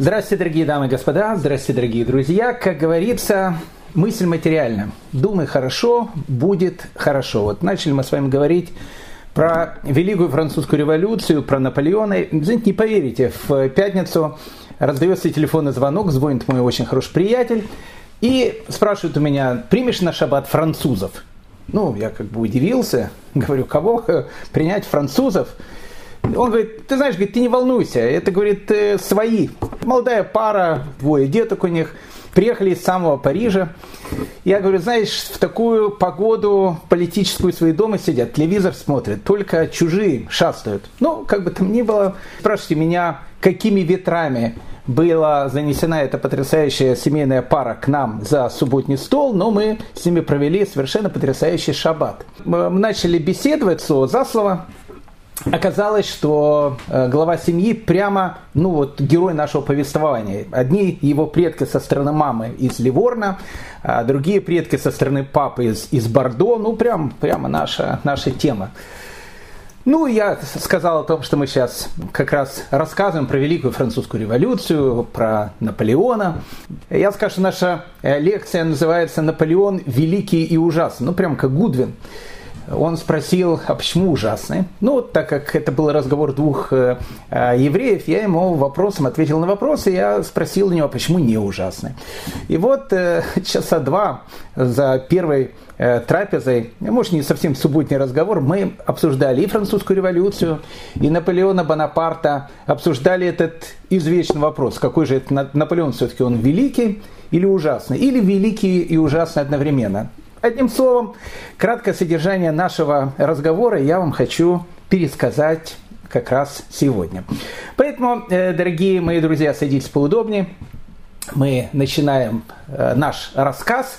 Здравствуйте, дорогие дамы и господа, здравствуйте, дорогие друзья. Как говорится, мысль материальна. Думай хорошо, будет хорошо. Вот начали мы с вами говорить про Великую Французскую революцию, про Наполеона. Знаете, не поверите, в пятницу раздается телефонный звонок, звонит мой очень хороший приятель и спрашивает у меня, примешь на шаббат французов? Ну, я как бы удивился, говорю, кого принять французов? Он говорит, ты знаешь, говорит, ты не волнуйся, это, говорит, э, свои. Молодая пара, двое деток у них, приехали из самого Парижа. Я говорю, знаешь, в такую погоду политическую свои дома сидят, телевизор смотрят, только чужие шастают. Ну, как бы там ни было, спрашивайте меня, какими ветрами была занесена эта потрясающая семейная пара к нам за субботний стол, но мы с ними провели совершенно потрясающий шаббат. Мы начали беседовать слово за слово, оказалось, что э, глава семьи прямо, ну вот, герой нашего повествования. Одни его предки со стороны мамы из Ливорна, а другие предки со стороны папы из, из Бордо. Ну, прям, прямо наша, наша тема. Ну, я сказал о том, что мы сейчас как раз рассказываем про Великую Французскую революцию, про Наполеона. Я скажу, что наша э, лекция называется «Наполеон великий и ужасный». Ну, прям как Гудвин он спросил, а почему ужасный? Ну, так как это был разговор двух э, э, евреев, я ему вопросом ответил на вопрос, и я спросил у него, почему не ужасный. И вот э, часа два за первой э, трапезой, может не совсем субботний разговор, мы обсуждали и французскую революцию, и Наполеона Бонапарта, обсуждали этот извечный вопрос, какой же это Наполеон все-таки он великий или ужасный, или великий и ужасный одновременно. Одним словом, краткое содержание нашего разговора я вам хочу пересказать как раз сегодня. Поэтому, э, дорогие мои друзья, садитесь поудобнее. Мы начинаем э, наш рассказ.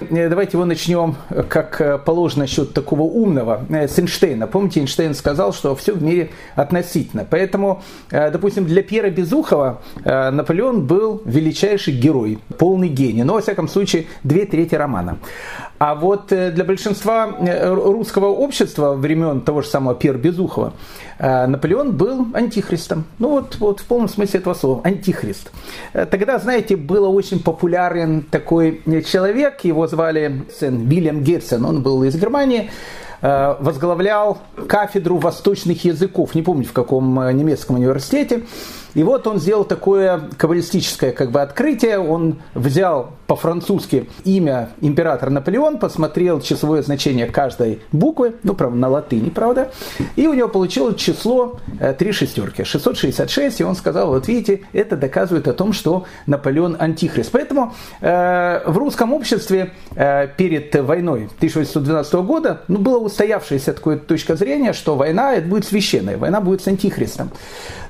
Э, давайте его начнем, как положено, насчет такого умного, с Эйнштейна. Помните, Эйнштейн сказал, что все в мире относительно. Поэтому, допустим, для Пьера Безухова Наполеон был величайший герой, полный гений. Но, во всяком случае, две трети романа. А вот э, для большинства э, русского общества времен того же самого Пьер Безухова э, Наполеон был антихристом. Ну вот, вот в полном смысле этого слова, антихрист. Тогда, знаете, был очень популярен такой человек, его звали сын Вильям Гетцен, он был из Германии, возглавлял кафедру восточных языков, не помню в каком немецком университете. И вот он сделал такое каббалистическое как бы открытие. Он взял по-французски имя императора Наполеон, посмотрел числовое значение каждой буквы, ну, правда, на латыни, правда, и у него получилось число э, три шестерки, 666, и он сказал, вот видите, это доказывает о том, что Наполеон антихрист. Поэтому э, в русском обществе э, перед войной 1812 года ну, была устоявшаяся такая точка зрения, что война это будет священная, война будет с антихристом.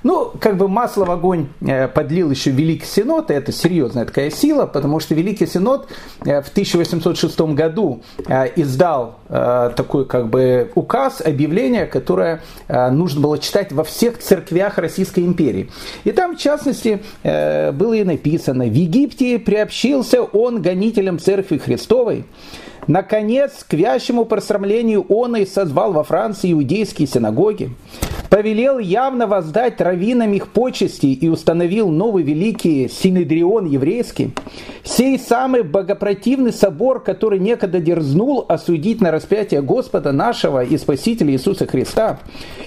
Ну, как бы масло в огонь э, подлил еще Великий Синод, и это серьезная такая сила, потому что Великий Синод э, в 1806 году э, издал такой как бы указ, объявление, которое нужно было читать во всех церквях Российской империи. И там, в частности, было и написано, в Египте приобщился он гонителям Церкви Христовой, Наконец, к вящему просрамлению он и созвал во Франции иудейские синагоги, повелел явно воздать раввинам их почести и установил новый великий Синедрион еврейский, сей самый богопротивный собор, который некогда дерзнул осудить на распятие Господа нашего и Спасителя Иисуса Христа,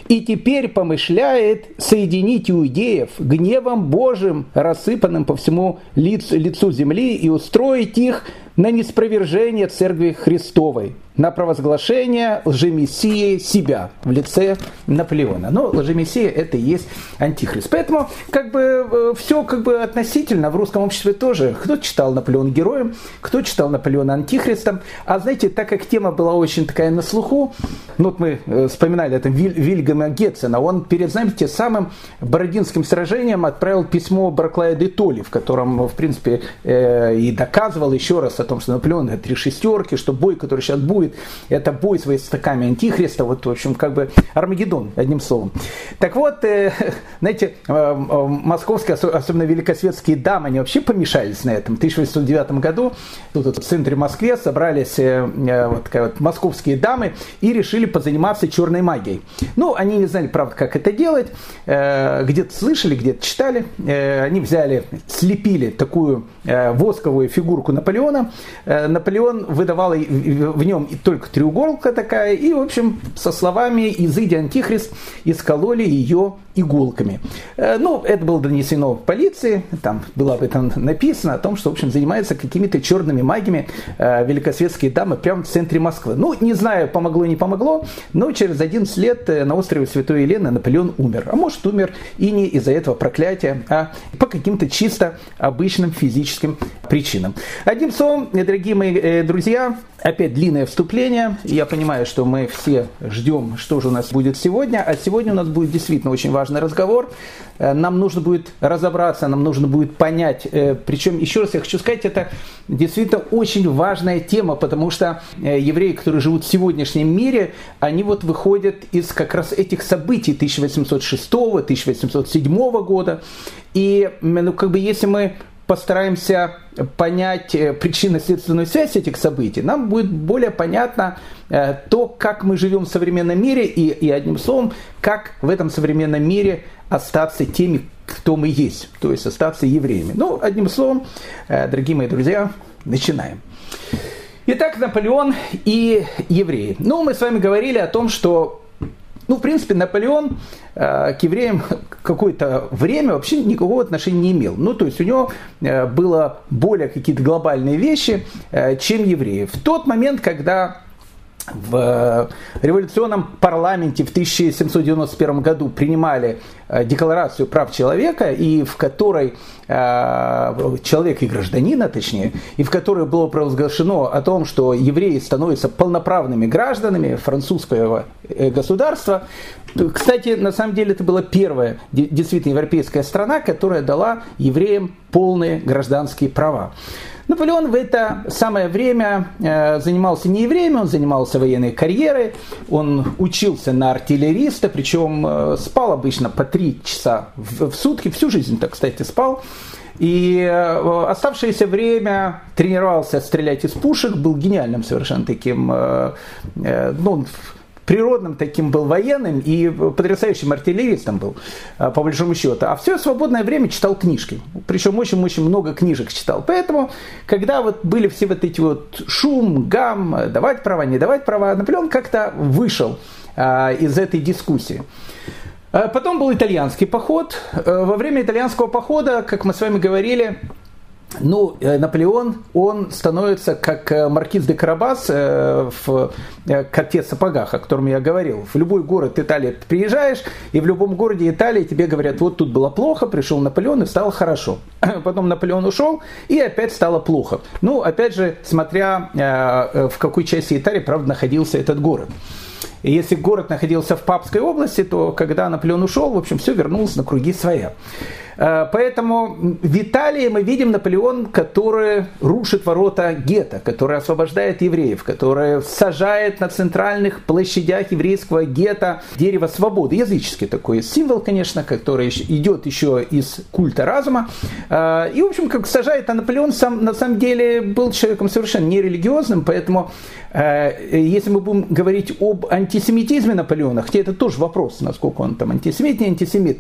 и теперь помышляет соединить иудеев гневом Божьим, рассыпанным по всему лицу, лицу земли, и устроить их на неспровержение Церкви Христовой, на провозглашение лжемессии себя в лице Наполеона. Но лжемессия это и есть антихрист. Поэтому как бы э, все как бы относительно в русском обществе тоже. Кто читал Наполеон героем, кто читал Наполеона антихристом. А знаете, так как тема была очень такая на слуху, ну вот мы э, вспоминали это Виль, Вильгама Гетцена, он перед, знаете, самым Бородинским сражением отправил письмо Барклая де Толли, в котором, в принципе, э, и доказывал еще раз о том, что Наполеон это три шестерки, что бой, который сейчас будет, это бой с войсками Антихриста, вот, в общем, как бы Армагеддон, одним словом. Так вот, э, знаете, э, э, московские, особенно великосветские дамы, они вообще помешались на этом. В 1809 году тут вот, в центре Москвы собрались вот, такая вот, московские дамы и решили позаниматься черной магией. Ну, они не знали, правда, как это делать, где-то слышали, где-то читали. Они взяли, слепили такую восковую фигурку Наполеона. Наполеон выдавал в нем только треуголка такая, и, в общем, со словами «Изыди антихрист» искололи ее иголками. Э, ну, это было донесено в полиции, там было об этом написано, о том, что, в общем, занимаются какими-то черными магиями э, великосветские дамы прямо в центре Москвы. Ну, не знаю, помогло, не помогло, но через 11 лет э, на острове Святой Елены Наполеон умер. А может, умер и не из-за этого проклятия, а по каким-то чисто обычным физическим причинам. Одним словом, дорогие мои друзья, опять длинное вступление. Я понимаю, что мы все ждем, что же у нас будет сегодня, а сегодня у нас будет действительно очень важный разговор. Э, нам нужно будет разобраться, нам нужно будет понять. Э, Причем, еще раз я хочу сказать, это действительно очень важная тема, потому что э, евреи, которые живут в сегодняшнем мире, они вот выходят из как раз этих событий 1806-1807 года. И ну, как бы если мы постараемся понять э, причинно-следственную связь этих событий, нам будет более понятно э, то, как мы живем в современном мире и, и одним словом, как в этом современном мире остаться теми, кто мы есть, то есть остаться евреями. Ну, одним словом, э, дорогие мои друзья, начинаем. Итак, Наполеон и евреи. Ну, мы с вами говорили о том, что ну, в принципе, Наполеон э, к евреям какое-то время вообще никакого отношения не имел. Ну, то есть у него э, было более какие-то глобальные вещи, э, чем евреи. В тот момент, когда в революционном парламенте в 1791 году принимали э, декларацию прав человека, и в которой э, человек и гражданина, точнее, и в которой было провозглашено о том, что евреи становятся полноправными гражданами французского э, государства. Кстати, на самом деле это была первая действительно европейская страна, которая дала евреям полные гражданские права. Наполеон в это самое время э, занимался не евреями, он занимался военной карьерой, он учился на артиллериста, причем э, спал обычно по три часа в, сутки, всю жизнь так, кстати, спал. И э, оставшееся время тренировался стрелять из пушек, был гениальным совершенно таким, ну, природным таким был военным и потрясающим артиллеристом был, а, по большому счету. А все свободное время читал книжки. Причем очень-очень много книжек читал. Поэтому, когда вот были все вот эти вот шум, гам, давать права, не давать права, Наполеон как-то вышел а, из этой дискуссии. А потом был итальянский поход. Во время итальянского похода, как мы с вами говорили, ну, э, Наполеон, он становится как э, маркиз де Карабас э, в коте сапогах, о котором я говорил. В любой город Италии ты приезжаешь, и в любом городе Италии тебе говорят, вот тут было плохо, пришел Наполеон и стало хорошо. Потом Наполеон ушел, и опять стало плохо. Ну, опять же, смотря в какой части Италии, правда, находился этот город. Если город находился в Папской области, то когда Наполеон ушел, в общем, все вернулось на круги своя. Э, поэтому в Италии мы видим Наполеон, который рушит ворота гетто, который освобождает евреев, который сажает на центральных площадях еврейского гетто дерево свободы. Языческий такой символ, конечно, который идет еще из культа разума. Э, и, в общем, как сажает, а Наполеон сам, на самом деле был человеком совершенно нерелигиозным, поэтому если мы будем говорить об антисемитизме Наполеона, хотя это тоже вопрос, насколько он там антисемит, не антисемит,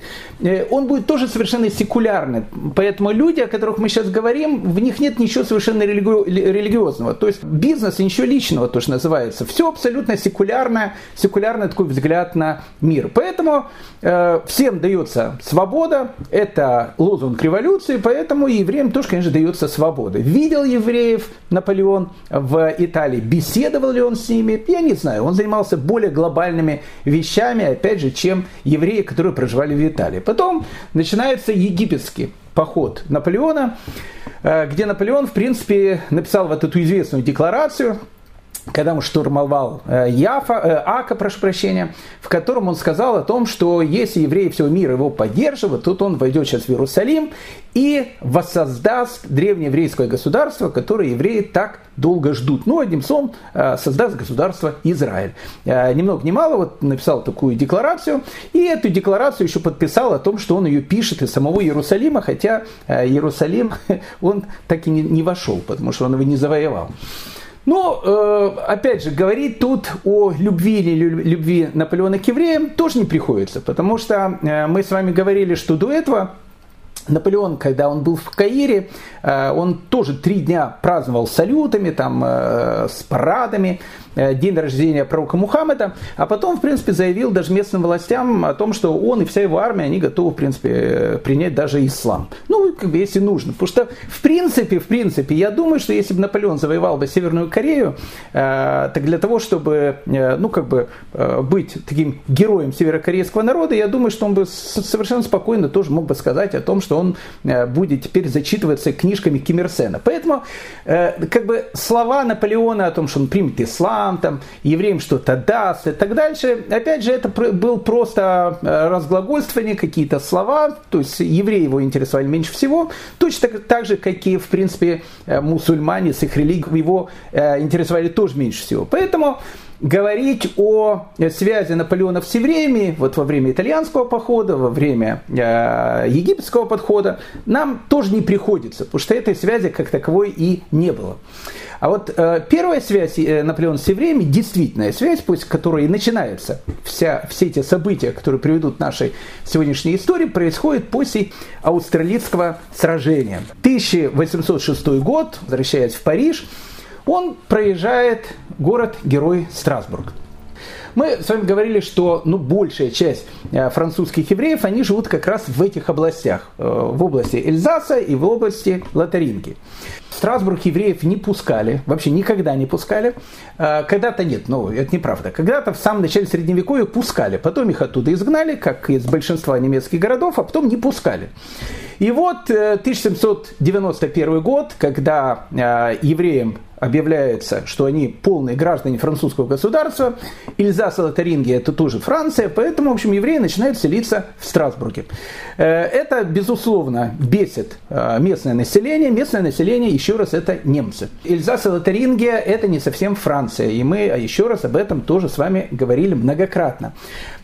он будет тоже совершенно совершенно секулярны. Поэтому люди, о которых мы сейчас говорим, в них нет ничего совершенно религи- религиозного. То есть бизнес и ничего личного, то, что называется. Все абсолютно секулярное, секулярный такой взгляд на мир. Поэтому э, всем дается свобода, это лозунг революции, поэтому евреям тоже, конечно, дается свобода. Видел евреев Наполеон в Италии, беседовал ли он с ними, я не знаю. Он занимался более глобальными вещами, опять же, чем евреи, которые проживали в Италии. Потом начинается египетский поход Наполеона, э, где Наполеон, в принципе, написал вот эту известную декларацию, когда он штурмовал э, Яфа, э, Ака, прошу прощения, в котором он сказал о том, что если евреи всего мира его поддерживают, тут он войдет сейчас в Иерусалим и воссоздаст древнееврейское государство, которое евреи так долго ждут. Ну, одним словом, э, создаст государство Израиль. Ни много ни мало вот написал такую декларацию, и эту декларацию еще подписал о том, что он ее пишет из самого Иерусалима, хотя Иерусалим он так и не вошел, потому что он его не завоевал. Но, э, опять же, говорить тут о любви или любви Наполеона к евреям тоже не приходится, потому что э, мы с вами говорили, что до этого Наполеон, когда он был в Каире, э, он тоже три дня праздновал салютами, там, с парадами, день рождения пророка Мухаммеда, а потом, в принципе, заявил даже местным властям о том, что он и вся его армия, они готовы, в принципе, принять даже ислам. Ну, как бы, если нужно. Потому что, в принципе, в принципе, я думаю, что если бы Наполеон завоевал бы Северную Корею, э, так для того, чтобы, э, ну, как бы, быть таким героем северокорейского народа, я думаю, что он бы совершенно спокойно тоже мог бы сказать о том, что он будет теперь зачитываться книжками Ким Ир Сена. Поэтому, как бы, слова Наполеона о том, что он примет ислам, ислам, там, евреям что-то даст и так дальше. Опять же, это был просто э, разглагольствование, какие-то слова, то есть евреи его интересовали меньше всего, точно так, так же, как и, в принципе, э, мусульмане с их религией его э, интересовали тоже меньше всего. Поэтому говорить о связи Наполеона с евреями вот во время итальянского похода, во время э, египетского подхода, нам тоже не приходится, потому что этой связи как таковой и не было. А вот э, первая связь э, Наполеона с евреями, действительная связь, пусть которой и начинается вся, все эти события, которые приведут к нашей сегодняшней истории, происходит после австралийского сражения. 1806 год, возвращаясь в Париж, он проезжает город-герой Страсбург. Мы с вами говорили, что ну, большая часть э, французских евреев, они живут как раз в этих областях. Э, в области Эльзаса и в области Лотаринги. В Страсбург евреев не пускали, вообще никогда не пускали. Э, когда-то нет, ну это неправда. Когда-то в самом начале Средневековья пускали, потом их оттуда изгнали, как из большинства немецких городов, а потом не пускали. И вот 1791 год, когда евреям объявляется, что они полные граждане французского государства. Ильзас и Лотарингия это тоже Франция, поэтому, в общем, евреи начинают селиться в Страсбурге. Э, это, безусловно, бесит э, местное население. Местное население, еще раз, это немцы. Ильзас и Лотарингия это не совсем Франция, и мы еще раз об этом тоже с вами говорили многократно.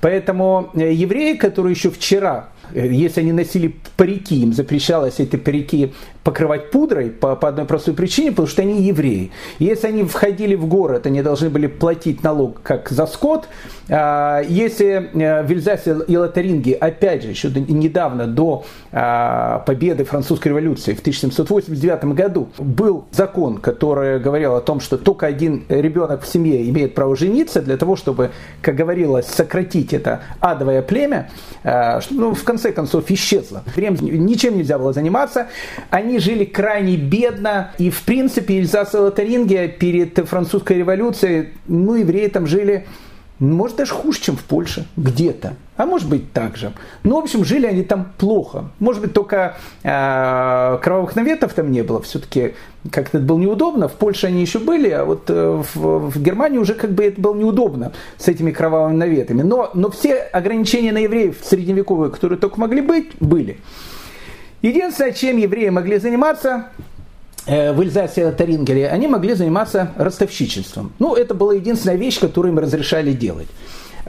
Поэтому э, евреи, которые еще вчера если они носили парики, им запрещалось эти парики покрывать пудрой по, по одной простой причине, потому что они евреи. Если они входили в город, они должны были платить налог как за скот. А, если э, в Эльзасе и Лотаринге, опять же, еще недавно, до победы французской революции в 1789 году, был закон, который говорил о том, что только один ребенок в семье имеет право жениться для того, чтобы, как говорилось, сократить это адовое племя, а, что, ну, в конце концов, исчезло. Ничем нельзя было заниматься. Они жили крайне бедно, и в принципе Эльзас и Лотарингия перед французской революцией, ну, евреи там жили может, даже хуже, чем в Польше, где-то. А может быть, так же. Ну, в общем, жили они там плохо. Может быть, только э, кровавых наветов там не было. Все-таки как-то это было неудобно. В Польше они еще были, а вот э, в, в Германии уже как бы это было неудобно с этими кровавыми наветами. Но, но все ограничения на евреев средневековые, которые только могли быть, были. Единственное, чем евреи могли заниматься, в Эльзасе Тарингере, они могли заниматься ростовщичеством. Ну, это была единственная вещь, которую им разрешали делать.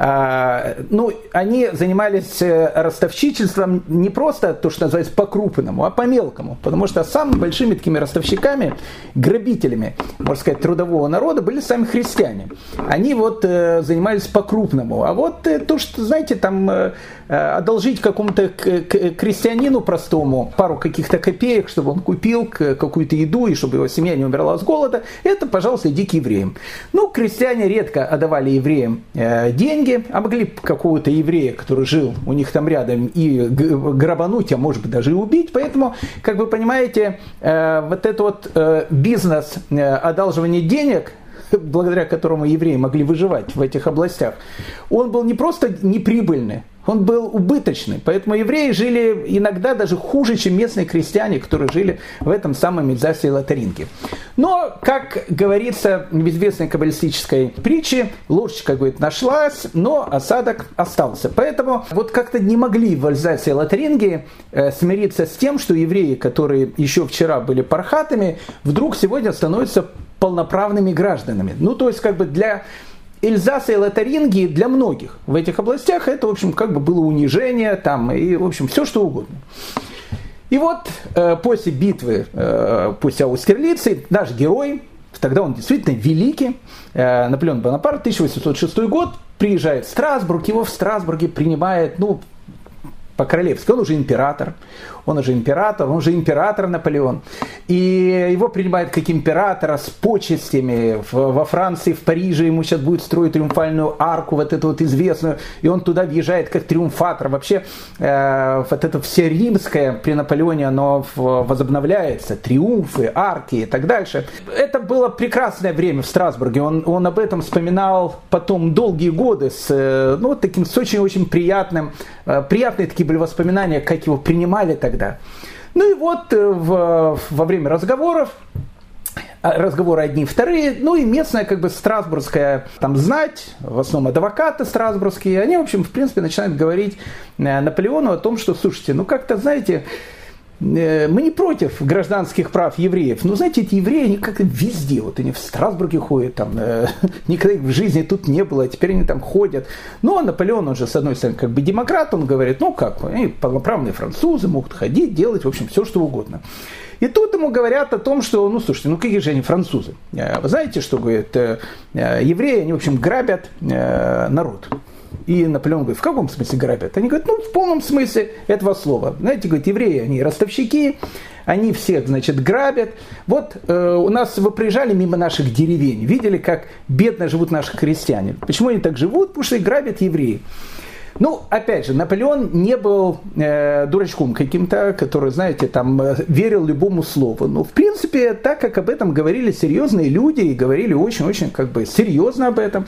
А, ну, они занимались э, ростовщичеством не просто то, что называется по-крупному, а по-мелкому. Потому что самыми большими такими ростовщиками, грабителями, можно сказать, трудового народа были сами христиане. Они вот э, занимались по-крупному. А вот э, то, что, знаете, там э, одолжить какому-то крестьянину простому пару каких-то копеек, чтобы он купил какую-то еду и чтобы его семья не умерла с голода, это, пожалуйста, иди к евреям. Ну, крестьяне редко отдавали евреям э, деньги, а могли какого-то еврея, который жил у них там рядом, и грабануть, а может быть даже и убить. Поэтому, как вы понимаете, э, вот этот вот э, бизнес э, одалживания денег, благодаря которому евреи могли выживать в этих областях, он был не просто неприбыльный, он был убыточный. Поэтому евреи жили иногда даже хуже, чем местные крестьяне, которые жили в этом самом Эльзасе и Лотаринге. Но, как говорится в известной каббалистической притче, ложечка, говорит, нашлась, но осадок остался. Поэтому вот как-то не могли в Эльзасе и Лотаринге э, смириться с тем, что евреи, которые еще вчера были пархатами, вдруг сегодня становятся полноправными гражданами. Ну, то есть, как бы для Эльзаса и Лотарингии для многих в этих областях это, в общем, как бы было унижение там и, в общем, все что угодно. И вот э, после битвы, э, после Аустерлицы, наш герой, тогда он действительно великий, э, Наполеон Бонапарт, 1806 год, приезжает в Страсбург, его в Страсбурге принимает, ну, по-королевски, он уже император, он уже император, он уже император Наполеон. И его принимают как императора с почестями. Во Франции, в Париже ему сейчас будет строить триумфальную арку, вот эту вот известную. И он туда въезжает как триумфатор. Вообще, э, вот это все римское при Наполеоне, оно возобновляется. Триумфы, арки и так дальше. Это было прекрасное время в Страсбурге. Он, он об этом вспоминал потом долгие годы с, э, ну, таким, с очень-очень приятным, э, приятные такие были воспоминания, как его принимали тогда тогда. Ну и вот э, в, во время разговоров а, разговоры одни вторые, ну и местная как бы страсбургская там знать, в основном адвокаты страсбургские, они, в общем, в принципе, начинают говорить э, Наполеону о том, что, слушайте, ну как-то, знаете, Э, мы не против гражданских прав евреев, но, знаете, эти евреи, они как-то везде, вот они в Страсбурге ходят, там, э, никогда в жизни тут не было, а теперь они там ходят. Ну, а Наполеон, он же, с одной стороны, как бы демократ, он говорит, ну, как, они полноправные французы, могут ходить, делать, в общем, все, что угодно. И тут ему говорят о том, что, ну, слушайте, ну, какие же они французы? Э, вы знаете, что, говорит, э, евреи, они, в общем, грабят народ. И Наполеон говорит, в каком смысле грабят? Они говорят, ну, в полном смысле этого слова. Знаете, говорит, евреи, они ростовщики, они всех, значит, грабят. Вот э, у нас вы приезжали мимо наших деревень, видели, как бедно живут наши крестьяне. Почему они так живут? Потому что их грабят евреи. Ну, опять же, Наполеон не был э, дурачком каким-то, который, знаете, там э, верил любому слову. Но, в принципе, так как об этом говорили серьезные люди и говорили очень-очень как бы серьезно об этом,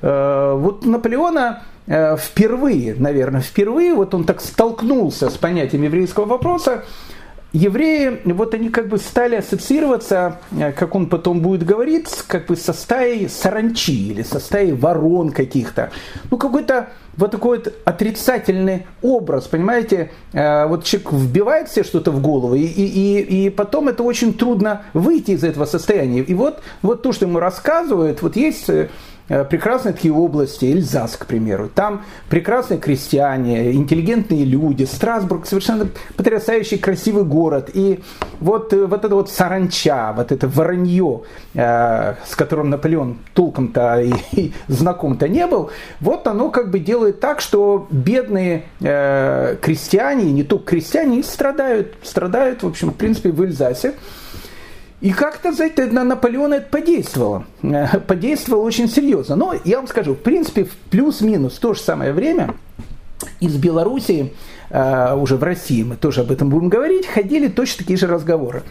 вот Наполеона э, впервые, наверное, впервые вот он так столкнулся с понятием еврейского вопроса, евреи, вот они как бы стали ассоциироваться, э, как он потом будет говорить, как бы со стаей саранчи или со стаей ворон каких-то. Ну, какой-то вот такой вот отрицательный образ, понимаете, вот человек вбивает себе что-то в голову, и, и, и потом это очень трудно выйти из этого состояния. И вот, вот то, что ему рассказывают, вот есть Э, прекрасные такие области, Эльзас, к примеру. Там прекрасные крестьяне, интеллигентные люди. Страсбург совершенно потрясающий, красивый город. И вот, э, вот это вот саранча, вот это воронье, э, с которым Наполеон толком-то и, и знаком-то не был, вот оно как бы делает так, что бедные крестьяне, не только крестьяне, страдают, страдают, в общем, в принципе, в Эльзасе. И как-то, знаете, на Наполеона это подействовало. Э, подействовало очень серьезно. Но я вам скажу, в принципе, в плюс-минус то же самое время из Белоруссии, э, уже в России, мы тоже об этом будем говорить, ходили точно такие же разговоры.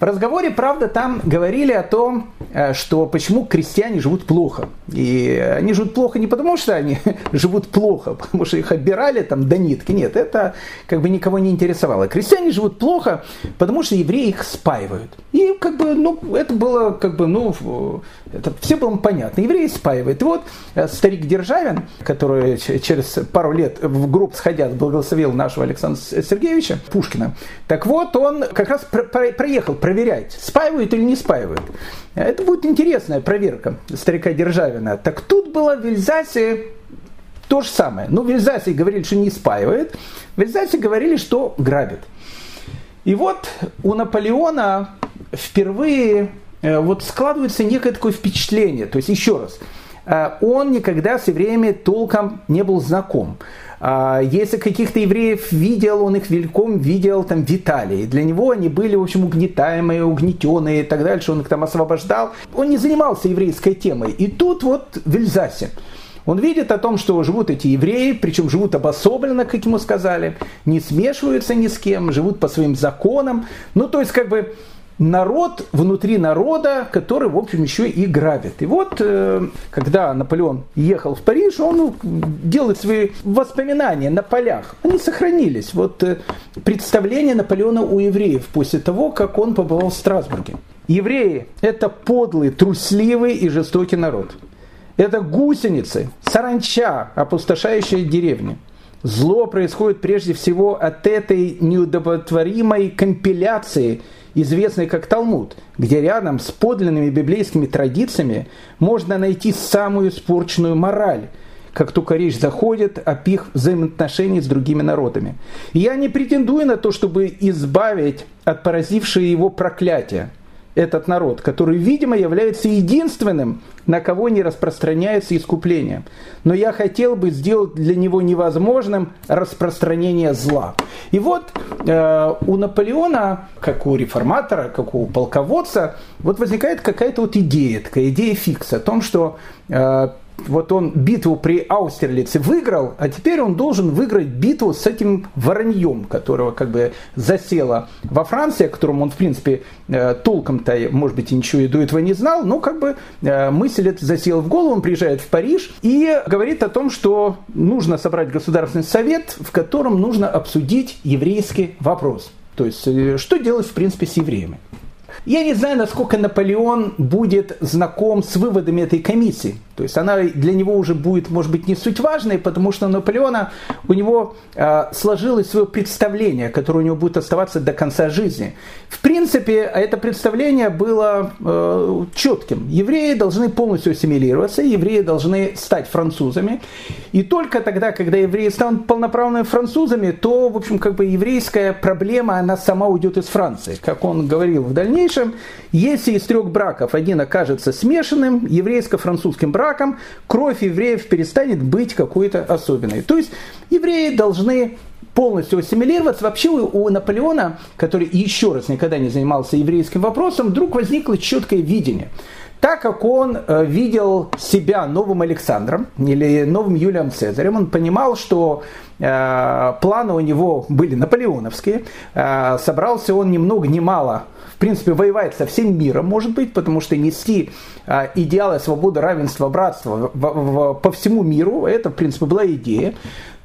В разговоре, правда, там говорили о том, э, что почему крестьяне живут плохо. И они живут плохо не потому, что они живут плохо, потому что их обирали там до нитки. Нет, это как бы никого не интересовало. Крестьяне живут плохо, потому что евреи их спаивают. И как бы, ну, это было как бы, ну, это все было понятно. Евреи спаивают. И вот э, старик Державин, который через пару лет в гроб сходят, благословил нашего Александра Сергеевича Пушкина, так вот, он как раз проехал, проверять, спаивают или не спаивают. Это будет интересная проверка старика Державина. Так тут было в Эльзасе то же самое. Ну, в Эльзасе говорили, что не спаивает, в Эльзасе говорили, что грабит. И вот у Наполеона впервые э, вот складывается некое такое впечатление. То есть, еще раз, э, он никогда с евреями толком не был знаком. А, если каких-то евреев видел, он их великом видел там в. Для него они были, в общем, угнетаемые, угнетенные и так дальше. Он их там освобождал. Он не занимался еврейской темой. И тут вот в Эльзасе он видит о том, что живут эти евреи, причем живут обособленно, как ему сказали, не смешиваются ни с кем, живут по своим законам. Ну, то есть, как бы, народ внутри народа, который, в общем, еще и грабит. И вот, э, когда Наполеон ехал в Париж, он ну, делает свои воспоминания на полях. Они сохранились. Вот э, представление Наполеона у евреев после того, как он побывал в Страсбурге. Евреи – это подлый, трусливый и жестокий народ. Это гусеницы, саранча, опустошающая деревни. Зло происходит прежде всего от этой неудовлетворимой компиляции – известный как Талмуд, где рядом с подлинными библейскими традициями можно найти самую испорченную мораль, как только речь заходит о их взаимоотношении с другими народами. я не претендую на то, чтобы избавить от поразившего его проклятия – этот народ, который, видимо, является единственным, на кого не распространяется искупление. Но я хотел бы сделать для него невозможным распространение зла. И вот э, у Наполеона, как у реформатора, как у полководца, вот возникает какая-то вот идея, такая идея фикса о том, что э, вот он битву при Аустерлице выиграл, а теперь он должен выиграть битву с этим вороньем, которого как бы засело во Франции, о котором он, в принципе, э, толком-то, может быть, ничего и до этого не знал, но как бы э, мысль эта засела в голову, он приезжает в Париж и говорит о том, что нужно собрать Государственный совет, в котором нужно обсудить еврейский вопрос. То есть, э, что делать, в принципе, с евреями. Я не знаю, насколько Наполеон будет знаком с выводами этой комиссии. То есть она для него уже будет, может быть, не суть важной, потому что у Наполеона у него э, сложилось свое представление, которое у него будет оставаться до конца жизни. В принципе, это представление было э, четким. Евреи должны полностью ассимилироваться, евреи должны стать французами. И только тогда, когда евреи станут полноправными французами, то, в общем, как бы еврейская проблема, она сама уйдет из Франции. Как он говорил в дальнейшем, если из трех браков один окажется смешанным, еврейско-французским браком, браком кровь евреев перестанет быть какой-то особенной. То есть евреи должны полностью ассимилироваться. Вообще у Наполеона, который еще раз никогда не занимался еврейским вопросом, вдруг возникло четкое видение. Так как он э, видел себя новым Александром или новым Юлием Цезарем, он понимал, что э, планы у него были наполеоновские. Э, собрался он ни много ни мало в принципе, воевать со всем миром, может быть, потому что нести а, идеалы свободы, равенства, братства в, в, по всему миру, это, в принципе, была идея,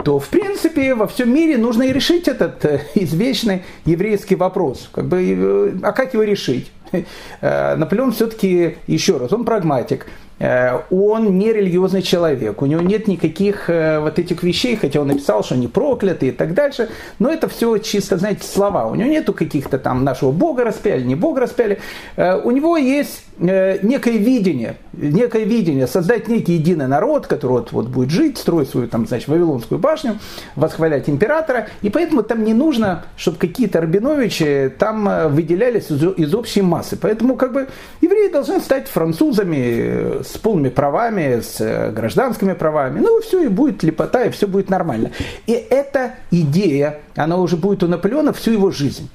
то, в принципе, во всем мире нужно и решить этот э, извечный еврейский вопрос. Как бы, э, а как его решить? Э, Наполеон все-таки, еще раз, он прагматик. Э, он не религиозный человек, у него нет никаких э, вот этих вещей, хотя он написал, что они прокляты и так дальше, но это все чисто, знаете, слова. У него нету каких-то там нашего Бога распяли, не Бога распяли. Э, у него есть некое видение, некое видение, создать некий единый народ, который вот, вот будет жить, строить свою там, значит, Вавилонскую башню, восхвалять императора, и поэтому там не нужно, чтобы какие-то Рабиновичи там выделялись из, из общей массы. Поэтому как бы евреи должны стать французами, с полными правами, с э, гражданскими правами. Ну, все, и будет лепота, и все будет нормально. И эта идея, она уже будет у Наполеона всю его жизнь.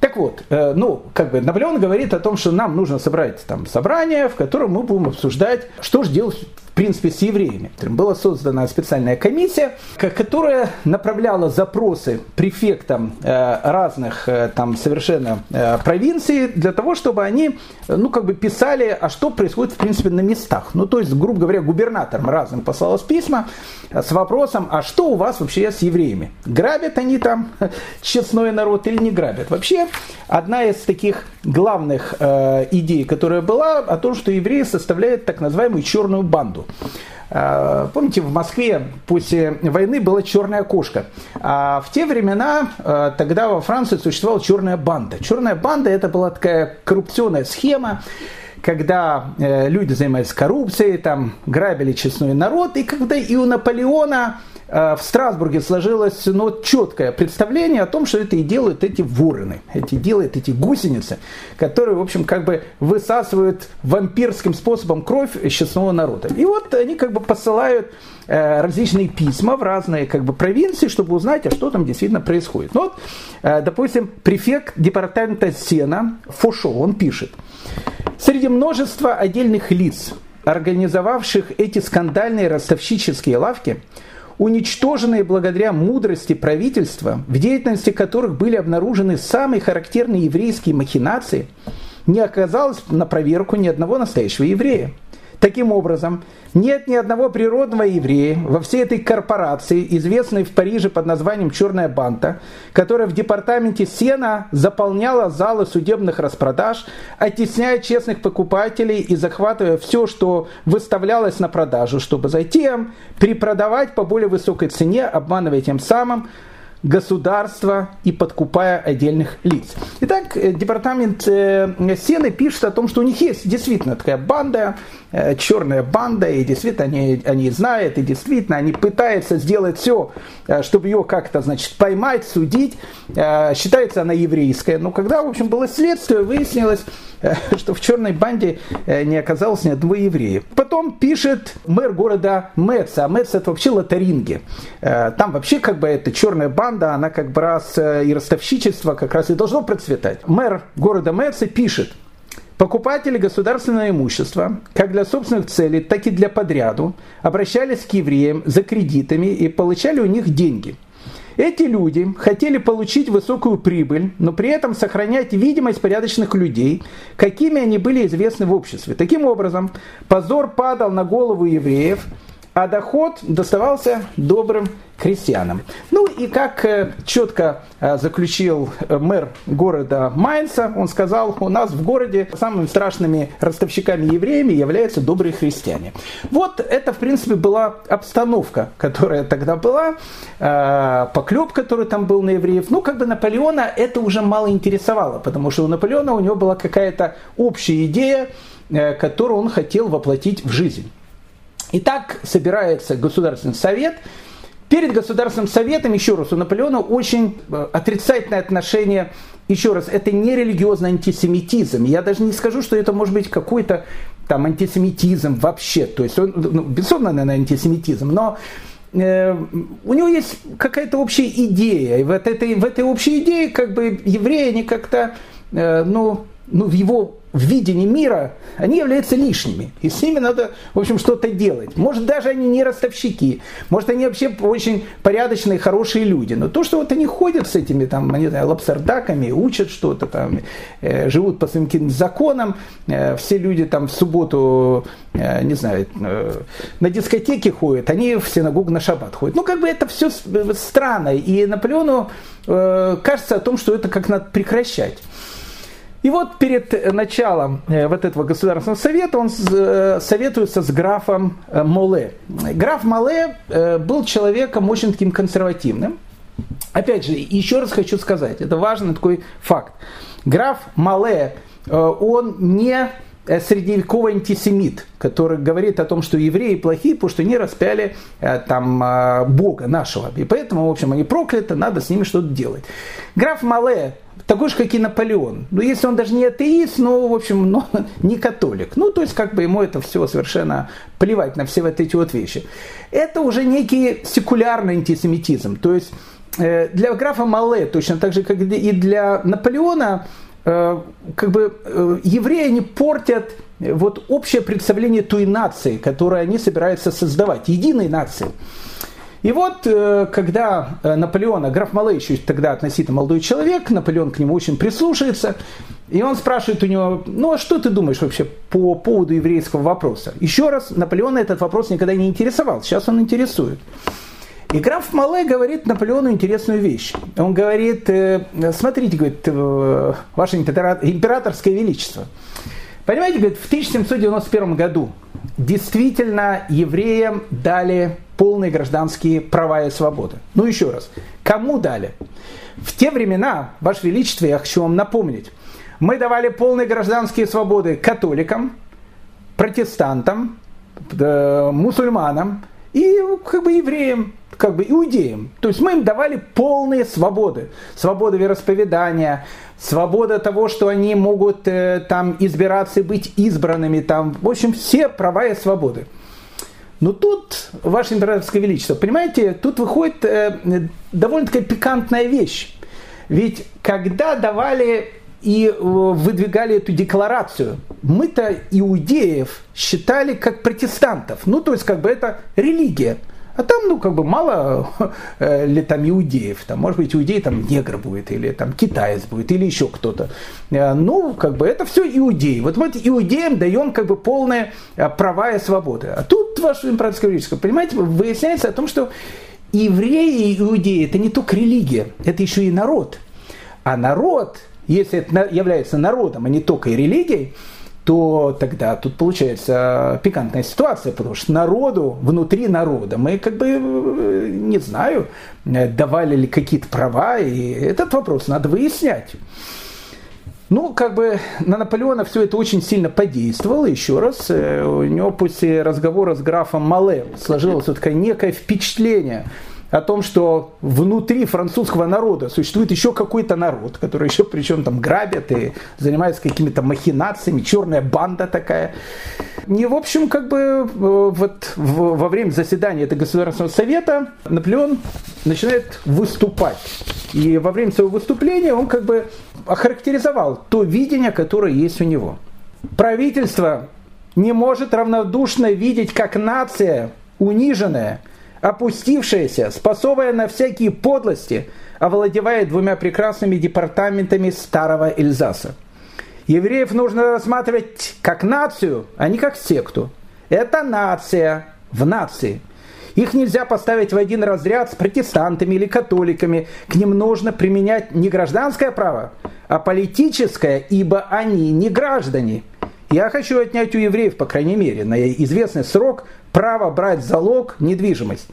Так вот, э, ну, как бы Наполеон говорит о том, что нам нужно собрать там собрание, в котором мы будем обсуждать, что же делать принципе, с евреями. Была создана специальная комиссия, которая направляла запросы префектам э, разных э, там совершенно э, провинций для того, чтобы они, ну, как бы писали, а что происходит, в принципе, на местах. Ну, то есть, грубо говоря, губернаторам разным посылалось письма с вопросом, а что у вас вообще с евреями? Грабят они там честной народ или не грабят? Вообще, одна из таких главных идей, которая была, о том, что евреи составляют так называемую черную банду. А, помните, в Москве после войны была черная кошка. А в те времена, а, тогда во Франции существовала черная банда. Черная банда это была такая коррупционная схема, когда э, люди занимались коррупцией, там грабили честной народ, и когда и у Наполеона Э, в Страсбурге сложилось ну, четкое представление о том, что это и делают эти вороны, эти делают эти гусеницы, которые, в общем, как бы высасывают вампирским способом кровь честного народа. И вот они как бы посылают различные письма в разные как бы провинции, чтобы узнать, а что там действительно происходит. Ну, вот, э, допустим, префект департамента Сена Фошо, он пишет, среди множества отдельных лиц, организовавших эти скандальные ростовщические лавки, уничтоженные благодаря мудрости правительства, в деятельности которых были обнаружены самые характерные еврейские махинации, не оказалось на проверку ни одного настоящего еврея. Таким образом, нет ни одного природного еврея во всей этой корпорации, известной в Париже под названием «Черная банта», которая в департаменте Сена заполняла залы судебных распродаж, оттесняя честных покупателей и захватывая все, что выставлялось на продажу, чтобы затем перепродавать по более высокой цене, обманывая тем самым государства и подкупая отдельных лиц. Итак, э, департамент э, Сены пишет о том, что у них есть действительно такая банда, э, черная банда, и действительно они, они знают, и действительно они пытаются сделать все, чтобы ее как-то, значит, поймать, судить. Считается она еврейская. Но когда, в общем, было следствие, выяснилось, что в черной банде не оказалось ни одного еврея. Потом пишет мэр города Меца, а Мец это вообще лотаринги. Там вообще как бы это черная банда, пропаганда, она как бы раз э, и ростовщичество как раз и должно процветать. Мэр города Меца пишет, Покупатели государственного имущества, как для собственных целей, так и для подряду, обращались к евреям за кредитами и получали у них деньги. Эти люди хотели получить высокую прибыль, но при этом сохранять видимость порядочных людей, какими они были известны в обществе. Таким образом, позор падал на голову евреев – а доход доставался добрым крестьянам. Ну и как э, четко э, заключил э, мэр города Майнца, он сказал, у нас в городе самыми страшными ростовщиками-евреями являются добрые христиане. Вот это, в принципе, была обстановка, которая тогда была, поклеп, который там был на евреев. Ну, как бы Наполеона это уже мало интересовало, потому что у Наполеона у него была какая-то общая идея, которую он хотел воплотить в жизнь. Итак, собирается Государственный совет. Перед Государственным советом, еще раз, у Наполеона очень э, отрицательное отношение еще раз, это не религиозный антисемитизм. Я даже не скажу, что это может быть какой-то там антисемитизм вообще. То есть он, ну, безусловно, наверное, антисемитизм, но э, у него есть какая-то общая идея. И вот этой, в этой общей идее как бы евреи, они как-то, э, ну, ну, в его в видении мира, они являются лишними. И с ними надо, в общем, что-то делать. Может, даже они не ростовщики. Может, они вообще очень порядочные, хорошие люди. Но то, что вот они ходят с этими, там, не знаю, лапсардаками, учат что-то там, э, живут по своим каким-то законам, э, все люди там в субботу, э, не знаю, э, на дискотеке ходят, они в синагогу на шаббат ходят. Ну, как бы это все странно. И Наполеону э, кажется о том, что это как надо прекращать. И вот перед началом э, вот этого Государственного совета он э, советуется с графом э, Моле. Граф Моле был человеком очень таким консервативным. Опять же, еще раз хочу сказать, это важный такой факт. Граф Мале, он не средневековый антисемит, который говорит о том, что евреи плохие, потому что они распяли там Бога нашего. И поэтому, в общем, они прокляты, надо с ними что-то делать. Граф Мале такой же, как и Наполеон. Ну, если он даже не атеист, но, в общем, но не католик. Ну, то есть, как бы ему это все совершенно плевать на все вот эти вот вещи. Это уже некий секулярный антисемитизм. То есть, э, для графа Мале, точно так же, как и для Наполеона, э, как бы э, евреи не портят вот общее представление той нации, которую они собираются создавать, единой нации. И вот, э, когда э, Наполеон, а граф Мале еще тогда относительно молодой человек, Наполеон к нему очень прислушается, и он спрашивает у него, ну а что ты думаешь вообще по поводу еврейского вопроса? Еще раз, Наполеона этот вопрос никогда не интересовал, сейчас он интересует. И граф Мале говорит Наполеону интересную вещь. Он говорит, э, смотрите, говорит, ваше императорское величество. Понимаете, говорит, в 1791 году действительно евреям дали полные гражданские права и свободы. Ну еще раз, кому дали? В те времена, Ваше Величество, я хочу вам напомнить, мы давали полные гражданские свободы католикам, протестантам, мусульманам и как бы евреям, как бы иудеям. То есть мы им давали полные свободы. Свобода вероисповедания, свобода того, что они могут э, там избираться и быть избранными. Там, в общем, все права и свободы. Но тут, Ваше Императорское Величество, понимаете, тут выходит э, довольно такая пикантная вещь. Ведь когда давали и э, выдвигали эту декларацию, мы-то иудеев считали как протестантов. Ну, то есть, как бы это религия. А там, ну, как бы мало э, ли там иудеев. Там, может быть, иудей там негр будет, или там китаец будет, или еще кто-то. Э, ну, как бы это все иудеи. Вот, вот иудеям даем как бы полные э, права и свободы. А тут, ваше императорское величество, понимаете, выясняется о том, что евреи и иудеи это не только религия, это еще и народ. А народ, если это является народом, а не только и религией, то тогда тут получается пикантная ситуация, потому что народу, внутри народа, мы как бы, э, не знаю, давали ли какие-то права, и этот вопрос надо выяснять. Ну, как бы на Наполеона все это очень сильно подействовало. Еще раз, э, у него после разговора с графом Мале сложилось вот такое некое впечатление – о том, что внутри французского народа существует еще какой-то народ, который еще причем там грабят и занимается какими-то махинациями, черная банда такая. И, в общем, как бы э, вот во время заседания этого Государственного Совета Наполеон начинает выступать. И во время своего выступления он как бы охарактеризовал то видение, которое есть у него. Правительство не может равнодушно видеть, как нация униженная – опустившаяся, способная на всякие подлости, овладевает двумя прекрасными департаментами старого Эльзаса. Евреев нужно рассматривать как нацию, а не как секту. Это нация в нации. Их нельзя поставить в один разряд с протестантами или католиками. К ним нужно применять не гражданское право, а политическое, ибо они не граждане. Я хочу отнять у евреев, по крайней мере, на известный срок право брать залог недвижимость.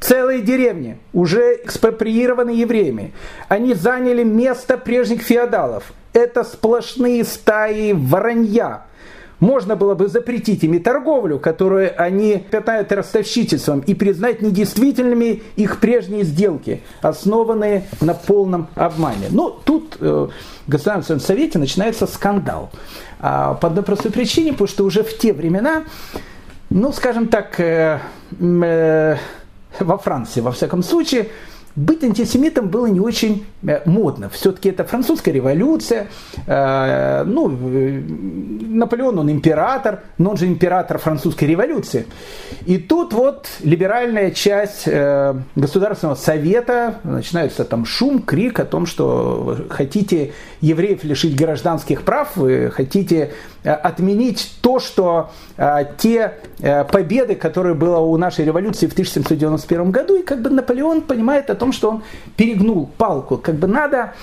Целые деревни уже экспроприированы евреями. Они заняли место прежних феодалов. Это сплошные стаи воронья. Можно было бы запретить ими торговлю, которую они пятнают ростовщичеством, и признать недействительными их прежние сделки, основанные на полном обмане. Но тут э, в Государственном Совете начинается скандал. А, по одной простой причине, потому что уже в те времена ну, скажем так, э, э, во Франции, во всяком случае, быть антисемитом было не очень э, модно. Все-таки это французская революция. Э, ну, э, Наполеон, он император, но он же император французской революции. И тут вот либеральная часть Государственного совета, начинается там шум, крик о том, что хотите евреев лишить гражданских прав, вы хотите отменить то, что те победы, которые было у нашей революции в 1791 году, и как бы Наполеон понимает о том, что он перегнул палку. Как бы надо...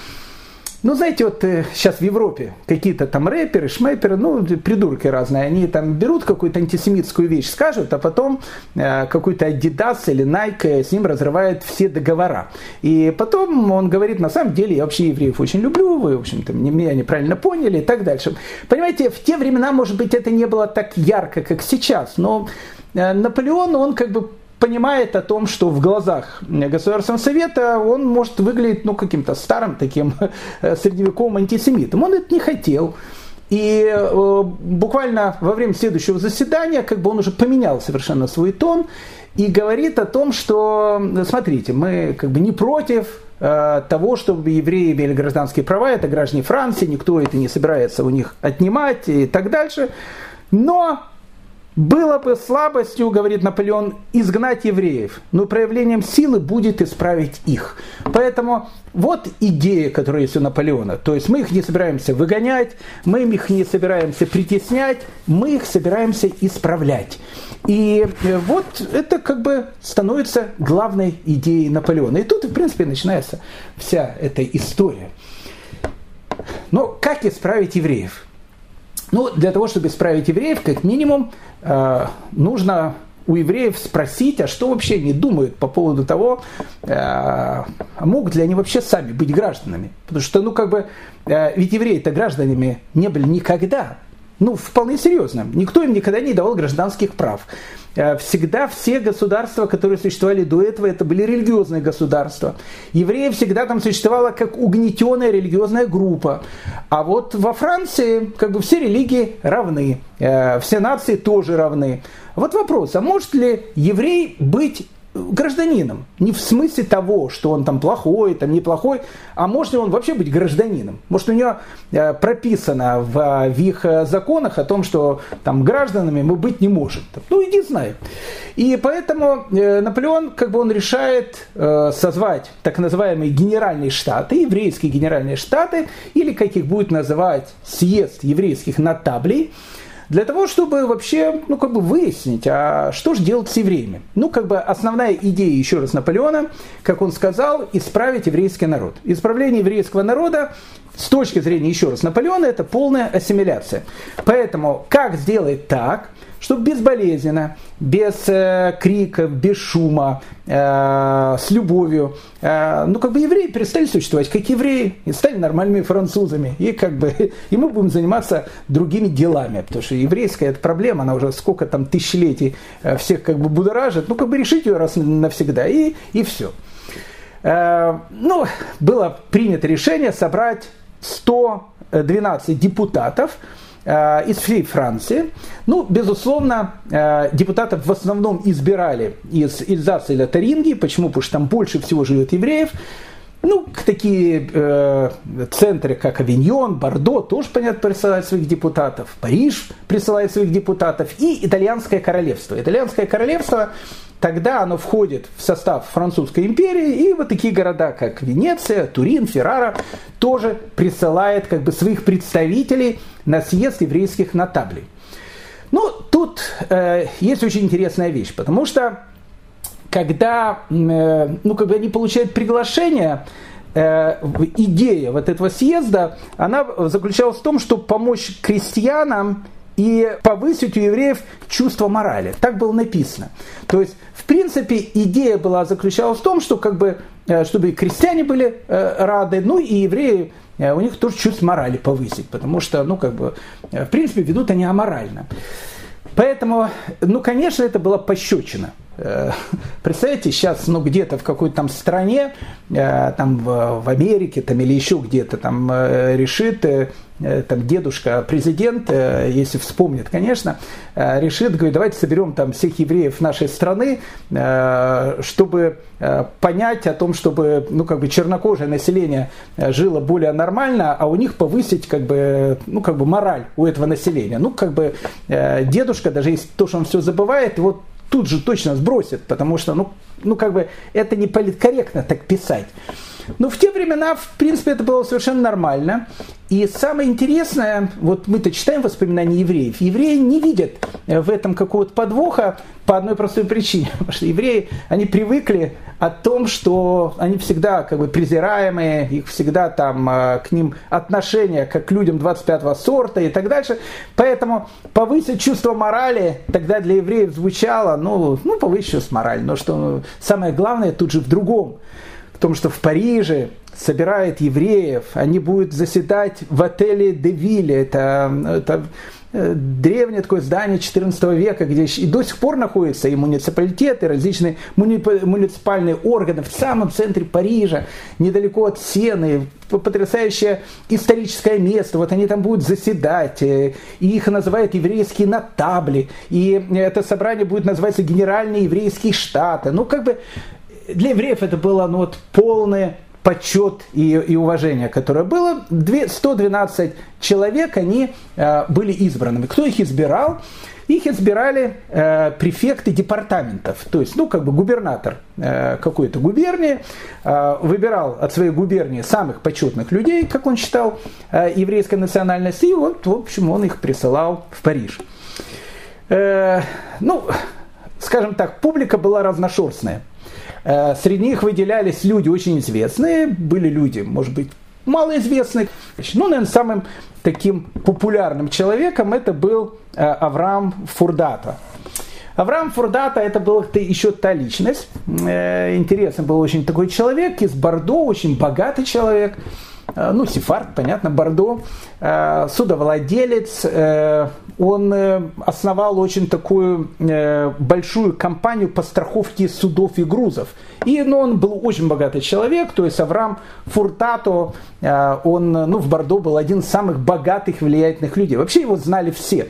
Ну, знаете, вот э, сейчас в Европе какие-то там рэперы, шмейперы, ну, придурки разные, они там берут какую-то антисемитскую вещь, скажут, а потом э, какой-то Adidas или Nike с ним разрывает все договора. И потом он говорит, на самом деле, я вообще евреев очень люблю, вы, в общем-то, меня неправильно поняли и так дальше. Понимаете, в те времена, может быть, это не было так ярко, как сейчас, но э, Наполеон, он как бы понимает о том, что в глазах Государственного Совета он может выглядеть ну, каким-то старым таким э, средневековым антисемитом. Он это не хотел. И э, буквально во время следующего заседания как бы он уже поменял совершенно свой тон и говорит о том, что, смотрите, мы как бы не против э, того, чтобы евреи имели гражданские права, это граждане Франции, никто это не собирается у них отнимать и так дальше. Но было бы слабостью, говорит Наполеон, изгнать евреев, но проявлением силы будет исправить их. Поэтому вот идея, которая есть у Наполеона. То есть мы их не собираемся выгонять, мы их не собираемся притеснять, мы их собираемся исправлять. И э, вот это как бы становится главной идеей Наполеона. И тут, в принципе, начинается вся эта история. Но как исправить евреев? Ну, для того, чтобы исправить евреев, как минимум, э, нужно у евреев спросить, а что вообще они думают по поводу того, э, а могут ли они вообще сами быть гражданами. Потому что, ну, как бы, э, ведь евреи-то гражданами не были никогда. Ну, вполне серьезно. Никто им никогда не давал гражданских прав. Э, всегда все государства, которые существовали до этого, это были религиозные государства. Евреи всегда там существовала как угнетенная религиозная группа. А вот во Франции как бы все религии равны, э, все нации тоже равны. Вот вопрос, а может ли еврей быть гражданином. Не в смысле того, что он там плохой, там неплохой, а может ли он вообще быть гражданином. Может у него э, прописано в, в их законах о том, что там гражданами мы быть не можем. Ну иди знай. И поэтому э, Наполеон, как бы он решает э, созвать так называемые генеральные штаты, еврейские генеральные штаты, или как их будет называть съезд еврейских нотаблей, для того, чтобы вообще, ну, как бы выяснить, а что же делать с евреями. Ну, как бы основная идея, еще раз, Наполеона, как он сказал, исправить еврейский народ. Исправление еврейского народа с точки зрения, еще раз, Наполеона, это полная ассимиляция. Поэтому как сделать так, чтобы безболезненно, без э, криков, без шума, э, с любовью, э, ну как бы евреи перестали существовать как евреи и стали нормальными французами. И как бы и мы будем заниматься другими делами, потому что еврейская эта проблема, она уже сколько там тысячелетий э, всех как бы будоражит, ну как бы решить ее раз навсегда и, и все. Э, ну, было принято решение собрать 112 депутатов, из всей Франции. Ну, безусловно, э, депутатов в основном избирали из Ильзаса или Таринги. Почему? Потому что там больше всего живет евреев. Ну, такие э, центры, как Авиньон, Бордо, тоже, понятно, присылают своих депутатов. Париж присылает своих депутатов. И Итальянское королевство. Итальянское королевство тогда оно входит в состав Французской империи, и вот такие города, как Венеция, Турин, Феррара, тоже присылает как бы своих представителей на съезд еврейских нотаблей. Ну, тут э, есть очень интересная вещь, потому что когда э, ну, бы они получают приглашение, э, идея вот этого съезда, она заключалась в том, чтобы помочь крестьянам и повысить у евреев чувство морали. Так было написано. То есть, в принципе, идея была заключалась в том, что как бы, э, чтобы и крестьяне были э, рады, ну и евреи, э, у них тоже чувство морали повысить, потому что, ну, как бы, в принципе, ведут они аморально. Поэтому, ну, конечно, это была пощечина. Представляете, сейчас, ну, где-то в какой-то там стране, там в Америке, там или еще где-то там решит там дедушка, президент, э, если вспомнит, конечно, э, решит, говорит, давайте соберем там всех евреев нашей страны, чтобы понять о том, чтобы, ну, как бы чернокожее население жило более нормально, а у них повысить, как бы, ну, как бы мораль у этого населения. Ну, как бы дедушка, даже если то, что он все забывает, вот тут же точно сбросит, потому что, ну, ну как бы это не политкорректно так писать. Но в те времена, в принципе, это было совершенно нормально. И самое интересное, вот мы-то читаем воспоминания евреев, евреи не видят в этом какого-то подвоха по одной простой причине. Потому что евреи, они привыкли о том, что они всегда как бы презираемые, их всегда там а, к ним отношение как к людям 25-го сорта и так дальше. Поэтому повысить чувство морали тогда для евреев звучало, ну, ну повысить чувство морали. Но что самое главное тут же в другом в том, что в Париже собирает евреев, они будут заседать в отеле Девилле, это, это э, древнее такое здание 14 века, где и до сих пор находятся и муниципалитеты, и различные муниципальные органы в самом центре Парижа, недалеко от Сены, потрясающее историческое место, вот они там будут заседать, э, и их называют еврейские нотабли, и это собрание будет называться Генеральные еврейские штаты. Ну, как бы для евреев это было ну, вот, полное почет и, и уважение, которое было. 112 человек, они э, были избранными. Кто их избирал? Их избирали э, префекты департаментов, то есть, ну, как бы губернатор э, какой-то губернии э, выбирал от своей губернии самых почетных людей, как он считал, э, еврейской национальности, и вот, в общем, он их присылал в Париж. Э, ну, скажем так, публика была разношерстная. Э, среди них выделялись люди очень известные, были люди, может быть, малоизвестные. Ну, наверное, самым таким популярным человеком это был э, Авраам Фурдата. Авраам Фурдата это был еще та личность. Э, интересный был очень такой человек из Бордо, очень богатый человек. Э, ну, Сефард, понятно, Бордо, э, судовладелец, э, он основал очень такую большую компанию по страховке судов и грузов. И ну, он был очень богатый человек, то есть Авраам Фуртато, он ну, в Бордо был один из самых богатых, влиятельных людей. Вообще его знали все.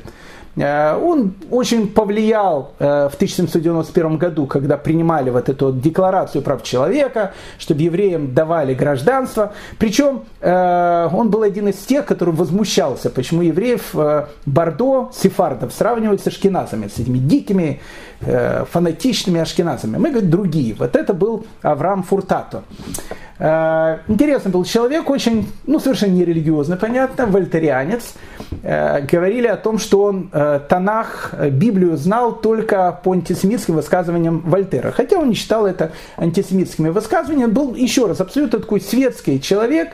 Э, он очень повлиял э, в 1791 году, когда принимали вот эту декларацию прав человека, чтобы евреям давали гражданство. Причем э, он был один из тех, который возмущался, почему евреев Бордо, сефардов, сравнивают с ашкеназами, с этими дикими, фанатичными ашкеназами. Мы, говорим, другие. Вот это был Авраам Фуртато. Э, интересный был человек, очень, ну, совершенно нерелигиозный, понятно, вольтерианец. Э, говорили о том, что он э, Танах, Библию знал только по антисемитским высказываниям Вольтера. Хотя он не считал это антисемитскими высказываниями. Был, еще раз, абсолютно такой светский человек,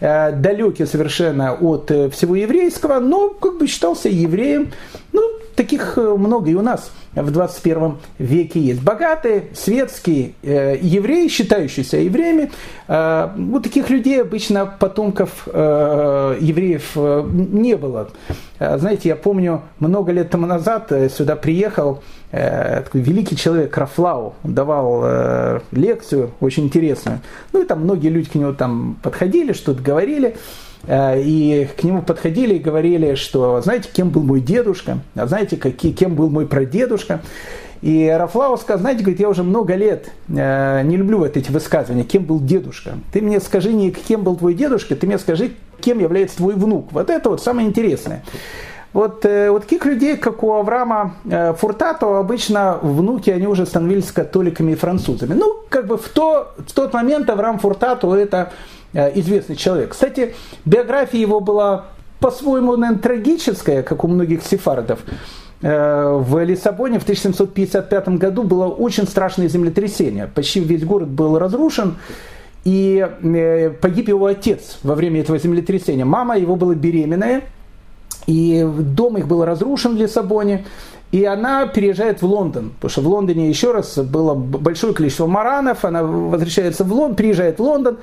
далекий совершенно от всего еврейского, но как бы считался евреем. Ну, таких много и у нас – в 21 веке есть. Богатые, светские э, евреи, считающиеся евреями, э, вот таких людей обычно потомков э, евреев э, не было. Э, знаете, я помню, много лет тому назад э, сюда приехал э, такой великий человек Рафлау, давал э, лекцию очень интересную. Ну и там многие люди к нему там подходили, что-то говорили. Э, и к нему подходили и говорили, что знаете, кем был мой дедушка, а знаете, какие, кем был мой прадедушка. И Рафлау сказал, знаете, говорит, я уже много лет э, не люблю вот эти высказывания, кем был дедушка. Ты мне скажи не кем был твой дедушка, ты мне скажи, кем является твой внук. Вот это вот самое интересное. Вот, э, вот таких людей, как у Авраама э, Фуртато, обычно внуки, они уже становились католиками и французами. Ну, как бы в, то, в тот момент Авраам Фуртато это известный человек. Кстати, биография его была по-своему, наверное, трагическая, как у многих сефардов. Э, в Лиссабоне в 1755 году было очень страшное землетрясение. Почти весь город был разрушен. И э, погиб его отец во время этого землетрясения. Мама его была беременная, и дом их был разрушен в Лиссабоне. И она переезжает в Лондон, потому что в Лондоне еще раз было большое количество маранов, она возвращается в Лондон, приезжает в Лондон,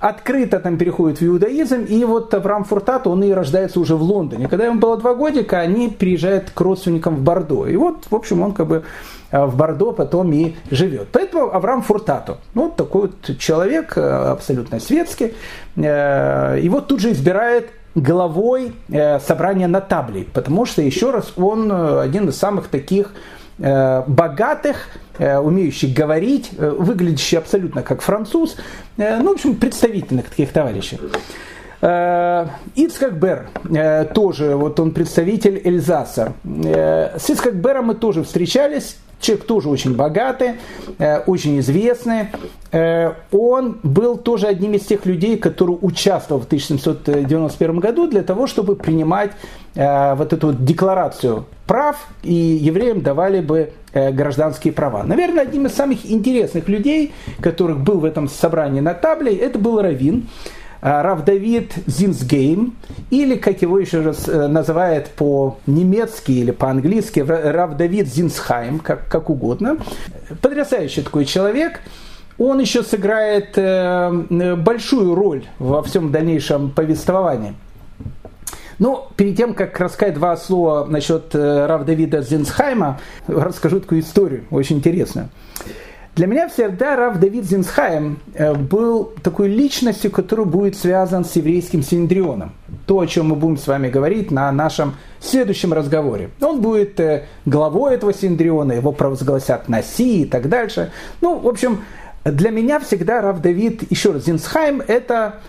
открыто там переходит в иудаизм, и вот Авраам Фуртат, он и рождается уже в Лондоне. Когда ему было два годика, они приезжают к родственникам в Бордо. И вот, в общем, он как бы э, в Бордо потом и живет. Поэтому Авраам Фуртато, ну, вот такой вот человек, э, абсолютно светский, э, его тут же избирает главой э, собрания нотаблей, потому что, еще раз, он э, один из самых таких э, богатых, умеющих говорить, выглядящий абсолютно как француз, ну, в общем, представительных таких товарищей. Ицхак Бер, тоже, вот он представитель Эльзаса. С Ицхак Бером мы тоже встречались, Человек тоже очень богатый, э, очень известный. Э, он был тоже одним из тех людей, который участвовал в 1791 году для того, чтобы принимать э, вот эту вот декларацию прав, и евреям давали бы гражданские права. Наверное, одним из самых интересных людей, которых был в этом собрании на табле, это был Равин. А, Рав Давид Зинсгейм, или, как его еще раз э, называют по-немецки или по-английски, Рав Давид Зинсхайм, как, как угодно. Потрясающий такой человек. Он еще сыграет э, большую роль во всем дальнейшем повествовании. Но перед тем, как рассказать два слова насчет э, Рав Давида Зинсхайма, расскажу такую историю, очень интересную. Для меня всегда Рав Давид Зинсхайм э, был такой личностью, который будет связан с еврейским синдрионом. То, о чем мы будем с вами говорить на нашем следующем разговоре. Он будет э, главой этого синдриона, его провозгласят Наси и так дальше. Ну, в общем, для меня всегда Рав Давид, еще раз, Зинсхайм – это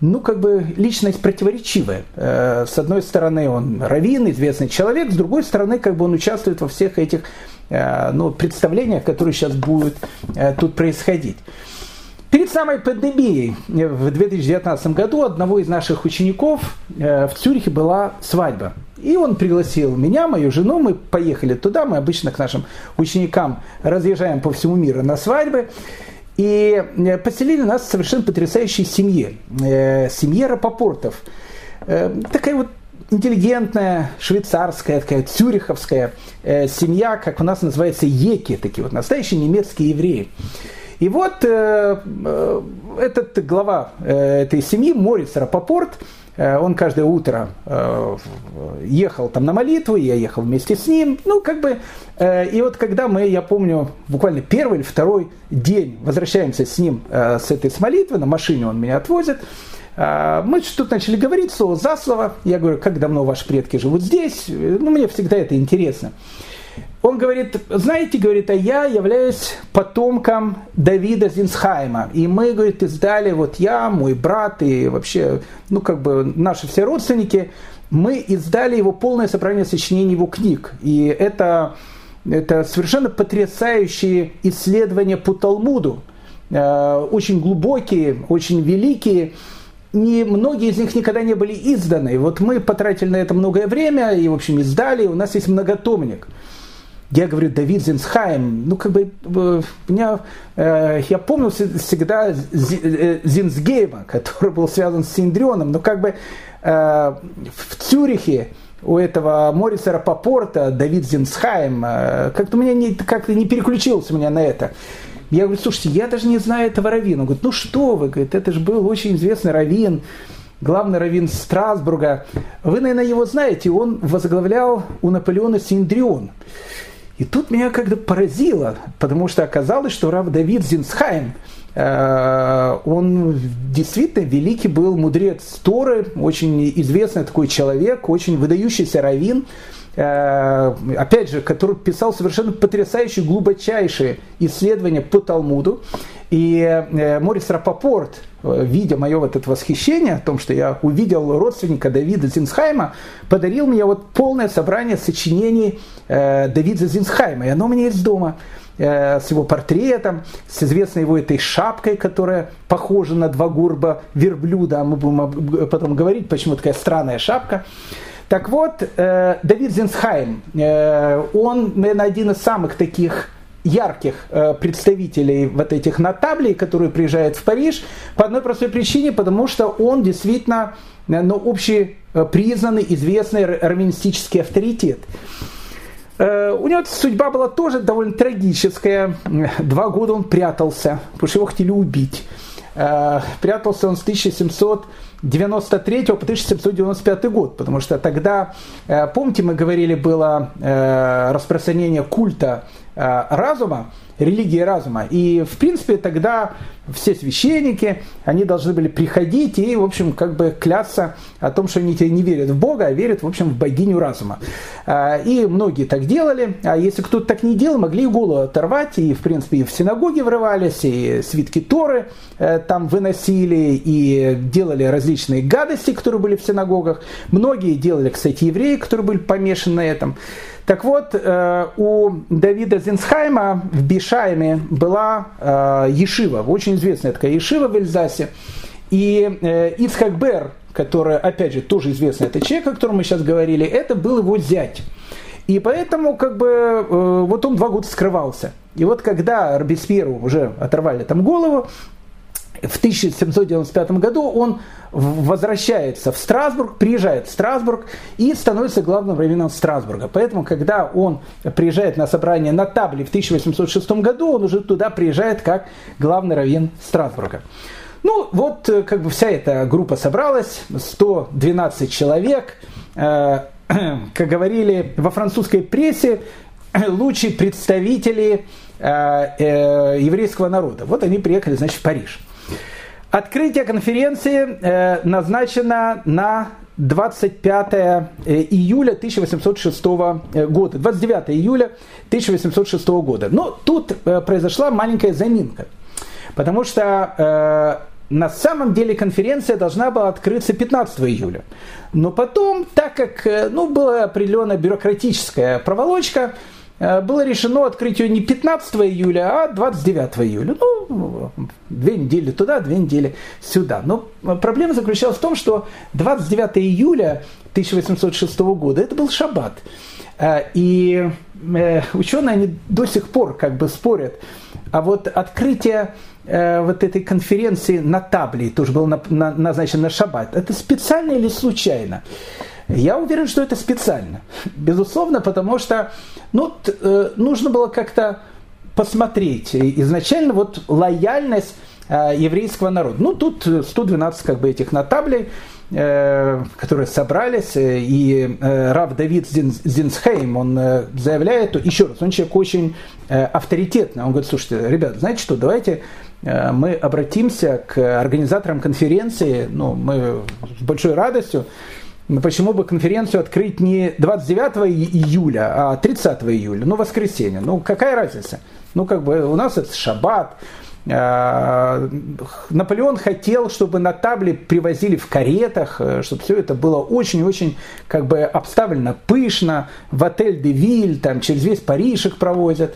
ну, как бы личность противоречивая. Э, с одной стороны, он раввин, известный человек, с другой стороны, как бы он участвует во всех этих ну, представлениях, которые сейчас будут э, тут происходить. Перед самой пандемией э, в 2019 году одного из наших учеников в Цюрихе была свадьба. И он пригласил меня, мою жену, мы поехали туда, мы обычно к нашим ученикам разъезжаем по всему миру на свадьбы. И поселили нас в совершенно потрясающей семье, семье Рапопортов. Такая вот интеллигентная, швейцарская, такая цюриховская э, семья, как у нас называется, еки, такие вот настоящие немецкие евреи. И вот э, э, этот глава э, этой семьи, Морис Рапопорт, э, он каждое утро э, ехал там на молитву, я ехал вместе с ним. Ну, как бы, э, и вот когда мы, я помню, буквально первый или второй день возвращаемся с ним э, с этой с молитвы, на машине он меня отвозит, Мы тут начали говорить слово за слово. Я говорю, как давно ваши предки живут здесь? Ну, мне всегда это интересно. Он говорит, знаете, говорит, а я являюсь потомком Давида Зинсхайма. И мы, говорит, издали, вот я, мой брат и вообще, ну, как бы наши все родственники, мы издали его полное собрание сочинений его книг. И это, это совершенно потрясающие исследования по Талмуду. Э, очень глубокие, очень великие. И многие из них никогда не были изданы. Вот мы потратили на это многое время и, в общем, издали. У нас есть многотомник – я говорю, Давид Зинсхайм, ну как бы э, меня, э, я помню всегда э, Зинсгейма, который был связан с Синдрионом, но как бы в Цюрихе у этого Мориса Рапопорта, Давид Зинсхайм, как-то у меня не, как-то не переключился меня на это. Я говорю, слушайте, я даже не знаю этого равина. Он говорит, ну что вы, говорит, это же был очень известный раввин, главный раввин Страсбурга. Вы, наверное, его знаете, он возглавлял у Наполеона Синдрион. И тут меня как-то поразило, потому что оказалось, что Рав Давид Зинсхайм, э, он действительно великий был мудрец Торы, очень известный такой человек, очень выдающийся раввин, опять же, который писал совершенно потрясающие, глубочайшие исследования по Талмуду. И э, Морис Рапопорт, э, видя мое вот это восхищение о том, что я увидел родственника Давида Зинсхайма, подарил мне вот полное собрание сочинений э, Давида Зинсхайма. И оно у меня есть дома с его портретом, с известной его этой шапкой, которая похожа на два гурба верблюда. Мы будем потом говорить, почему такая странная шапка. Так вот, Давид Зинсхайм, он, наверное, один из самых таких ярких э, представителей вот этих нотаблей, которые приезжают в Париж, по одной простой причине, потому что он действительно э, ну, общепризнанный, известный раввинистический авторитет. Э, у него судьба была тоже довольно трагическая. Два года он прятался, потому что его хотели убить. Прятался он с 1793 по 1795 год, потому что тогда, помните, мы говорили, было распространение культа Э, разума, религии разума. И, в принципе, тогда все священники, они должны были приходить и, в общем, как бы клясться о том, что они не верят в Бога, а верят, в общем, в богиню разума. Э, и многие так делали, а если кто-то так не делал, могли и голову оторвать, и, в принципе, и в синагоги врывались, и свитки Торы э, там выносили, и делали различные гадости, которые были в синагогах. Многие делали, кстати, евреи, которые были помешаны на этом. Так вот, э, у Давида Зинсхайма в Бишайме была э, Ешива, очень известная такая Ешива в Эльзасе. И э, Ицхак Бер, который, опять же, тоже известный это человек, о котором мы сейчас говорили, это был его зять. И поэтому, как бы, вот он два года скрывался. И вот когда Робеспьеру уже оторвали там голову, в 1795 году он возвращается в Страсбург, приезжает в Страсбург и становится главным раввином Страсбурга. Поэтому, когда он приезжает на собрание на Табле в 1806 году, он уже туда приезжает как главный раввин Страсбурга. Ну, вот э, как бы вся эта группа собралась, 112 человек, э, как говорили во французской прессе, лучшие представители э, еврейского народа. Вот они приехали, значит, в Париж. Открытие конференции э, назначено на 25 э, июля 1806 э, года, 29 июля 1806 года. Но тут произошла маленькая заминка, потому что на самом деле конференция должна была открыться 15 июля. Но потом, так как ну, была определенная бюрократическая проволочка, было решено открыть ее не 15 июля, а 29 июля. Ну, две недели туда, две недели сюда. Но проблема заключалась в том, что 29 июля 1806 года это был шаббат. Э, и э, ученые они до сих пор как бы спорят. А вот открытие вот этой конференции на табле тоже было назначено на шаббат. Это специально или случайно? Я уверен, что это специально. Безусловно, потому что ну, э, нужно было как-то посмотреть. Изначально вот лояльность э, еврейского народа. Ну, тут 112 как бы этих нотаблей, э, которые собрались, и Рав Давид Зинсхейм, он заявляет, еще раз, он человек очень авторитетный, он говорит, слушайте, ребят, знаете что, давайте мы обратимся к организаторам конференции, ну, мы с большой радостью, почему бы конференцию открыть не 29 июля, а 30 июля, ну, воскресенье, ну, какая разница? Ну, как бы у нас это шаббат, Э, Наполеон хотел, чтобы на табле привозили в каретах, э, чтобы все это было очень-очень как бы обставлено пышно, в отель де Виль, там через весь Париж их провозят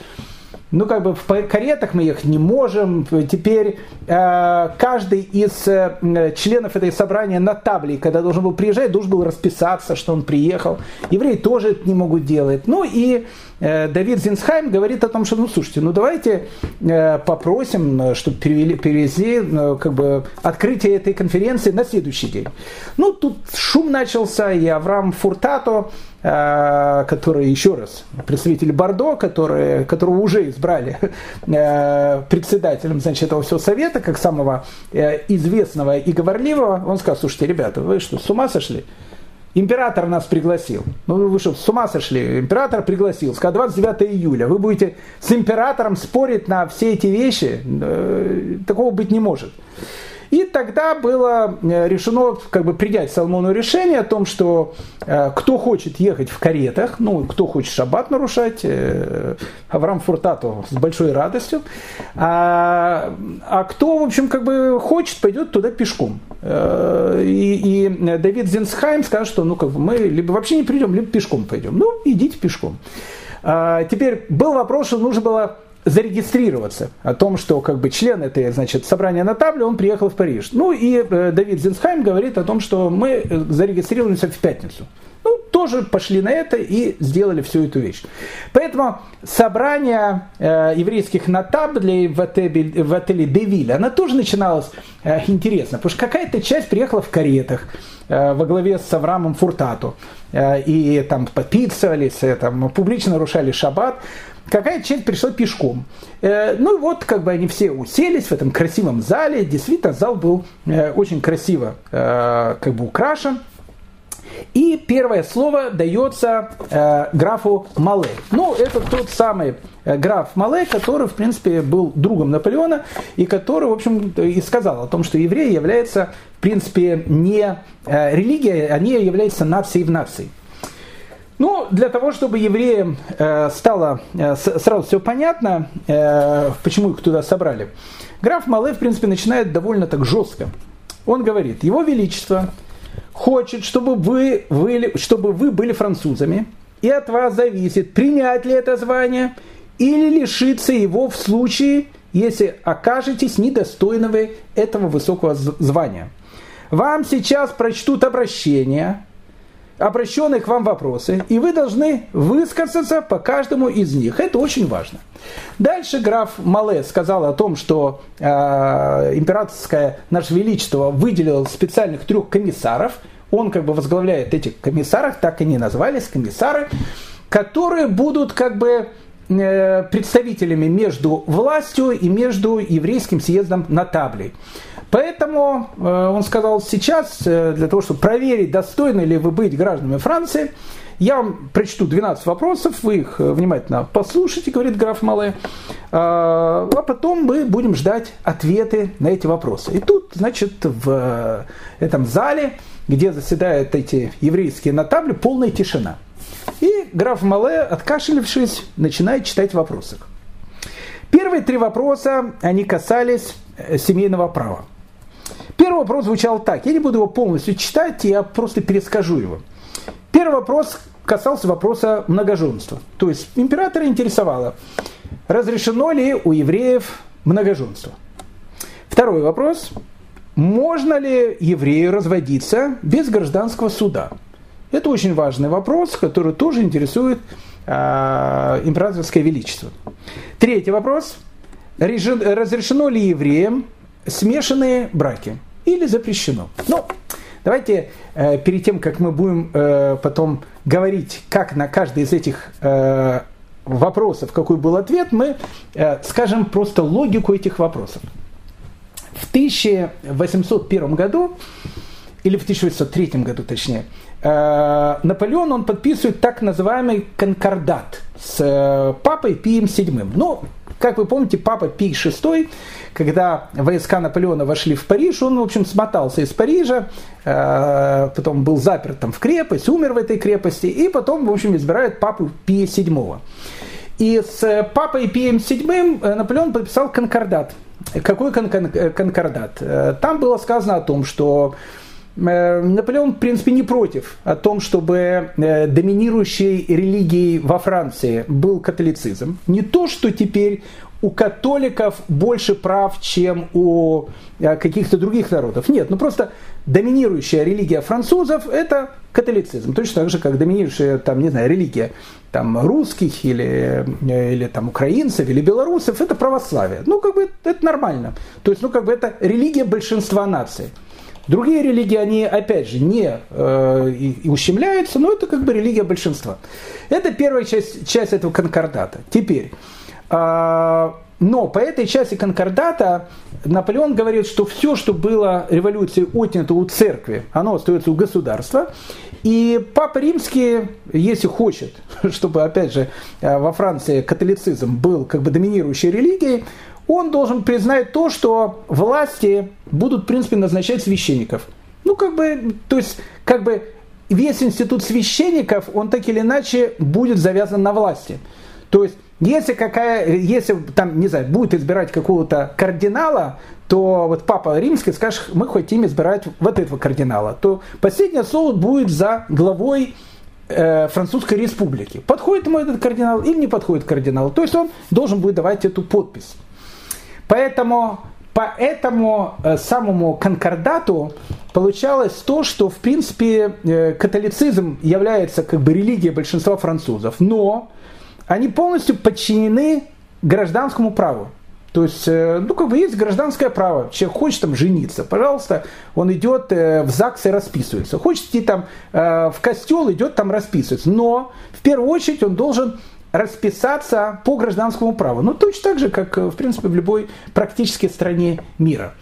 ну, как бы в каретах мы ехать не можем. Теперь э, каждый из э, членов этой собрания на табле, когда должен был приезжать, должен был расписаться, что он приехал. Евреи тоже это не могут делать. Ну и э, Давид Зинсхайм говорит о том, что, ну, слушайте, ну, давайте попросим, чтобы перевели, перевезли как бы, открытие этой конференции на следующий день. Ну, тут шум начался, и Авраам Фуртато, который, еще раз, представитель Бордо, который, которого уже избрали э, председателем значит, этого всего совета, как самого э, известного и говорливого, он сказал, слушайте, ребята, вы что, с ума сошли? Император нас пригласил. Ну вы что, с ума сошли? Император пригласил. Сказал, 29 июля. Вы будете с императором спорить на все эти вещи? Такого быть не может. И тогда было э, решено как бы принять Соломону решение о том, что э, кто хочет ехать в каретах, ну, кто хочет шаббат нарушать, э, Авраам Фуртато с большой радостью, а, а кто, в общем, как бы хочет, пойдет туда пешком. И, и Давид Зинсхайм скажет, что ну, как бы мы либо вообще не придем, либо пешком пойдем. Ну, идите пешком. А, теперь был вопрос, что нужно было зарегистрироваться о том, что как бы член этой значит, собрания на табле, он приехал в Париж. Ну и э, Давид Зинсхайм говорит о том, что мы э, зарегистрируемся в пятницу. Ну, тоже пошли на это и сделали всю эту вещь. Поэтому собрание э, еврейских на табле в в отеле Девиль, она тоже начиналась э, интересно, потому что какая-то часть приехала в каретах э, во главе с Авраамом Фуртату э, и там подписывались, э, там, публично нарушали шаббат какая часть пришла пешком. Э, ну и вот, как бы они все уселись в этом красивом зале. Действительно, зал был э, очень красиво э, как бы украшен. И первое слово дается графу Мале. Ну, это тот самый граф Мале, который, в принципе, был другом Наполеона, и который, в общем, и сказал о том, что евреи являются, в принципе, не э, религия, они являются нацией в нации. Ну, для того, чтобы евреям э, стало э, сразу все понятно, э, почему их туда собрали, граф Мале, в принципе, начинает довольно так жестко. Он говорит, его величество хочет, чтобы вы, вы, чтобы вы были французами, и от вас зависит, принять ли это звание или лишиться его в случае, если окажетесь недостойны этого высокого звания. Вам сейчас прочтут обращение, обращенные к вам вопросы, и вы должны высказаться по каждому из них. Это очень важно. Дальше граф Мале сказал о том, что э, императорское наше величество выделило специальных трех комиссаров. Он как бы возглавляет этих комиссаров, так они назвались, комиссары, которые будут как бы э, представителями между властью и между еврейским съездом на табле. Поэтому э, он сказал, сейчас э, для того, чтобы проверить, достойны ли вы быть гражданами Франции, я вам прочту 12 вопросов, вы их э, внимательно послушайте, говорит граф Мале, а потом мы будем ждать ответы на эти вопросы. И тут, значит, в этом зале, где заседают эти еврейские нотабли, полная тишина. И граф Мале, откашлившись, начинает читать вопросы. Первые три вопроса, они касались семейного права. Первый вопрос звучал так. Я не буду его полностью читать, я просто перескажу его. Первый вопрос касался вопроса многоженства. То есть императора интересовало, разрешено ли у евреев многоженство. Второй вопрос. Можно ли еврею разводиться без гражданского суда? Это очень важный вопрос, который тоже интересует э, императорское величество. Третий вопрос. Разрешено ли евреям смешанные браки или запрещено. Ну, давайте э, перед тем, как мы будем э, потом говорить, как на каждый из этих э, вопросов, какой был ответ, мы э, скажем просто логику этих вопросов. В 1801 году, или в 1803 году точнее, э, Наполеон он подписывает так называемый конкордат с э, папой Пием VII. Ну, как вы помните, папа Пий VI, когда войска Наполеона вошли в Париж, он, в общем, смотался из Парижа, э, потом был заперт там в крепость, умер в этой крепости, и потом, в общем, избирают папу Пия VII. И с папой Пием VII Наполеон подписал конкордат. Какой конкордат? Там было сказано о том, что Э, Наполеон, в принципе, не против о том, чтобы э, доминирующей религией во Франции был католицизм. Не то, что теперь у католиков больше прав, чем у э, каких-то других народов. Нет, ну просто доминирующая религия французов – это католицизм. Точно так же, как доминирующая, там, не знаю, религия там, русских или, или там, украинцев или белорусов – это православие. Ну, как бы это нормально. То есть, ну, как бы это религия большинства наций. Другие религии, они, опять же, не э, и, ущемляются, но это как бы религия большинства. Это первая часть, часть этого конкордата. Теперь, э, но по этой части конкордата Наполеон говорит, что все, что было революцией отнято у церкви, оно остается у государства. И Папа Римский, если хочет, чтобы, опять же, э, во Франции католицизм был как бы доминирующей религией, он должен признать то, что власти будут, в принципе, назначать священников. Ну, как бы, то есть, как бы весь институт священников, он так или иначе будет завязан на власти. То есть, если, какая, если там, не знаю, будет избирать какого-то кардинала, то вот папа римский скажет, мы хотим избирать вот этого кардинала, то последнее слово будет за главой э, Французской республики. Подходит ему этот кардинал или не подходит кардинал. То есть он должен будет давать эту подпись. Поэтому по этому э, самому конкордату получалось то, что в принципе э, католицизм является как бы религией большинства французов, но они полностью подчинены гражданскому праву. То есть, э, ну, как бы есть гражданское право. Человек хочет там жениться, пожалуйста, он идет в ЗАГС и расписывается. Хочет идти там в костел, идет там расписывается. Но в первую очередь он должен расписаться по гражданскому праву. Ну, точно так же, как, в принципе, в любой практически стране мира.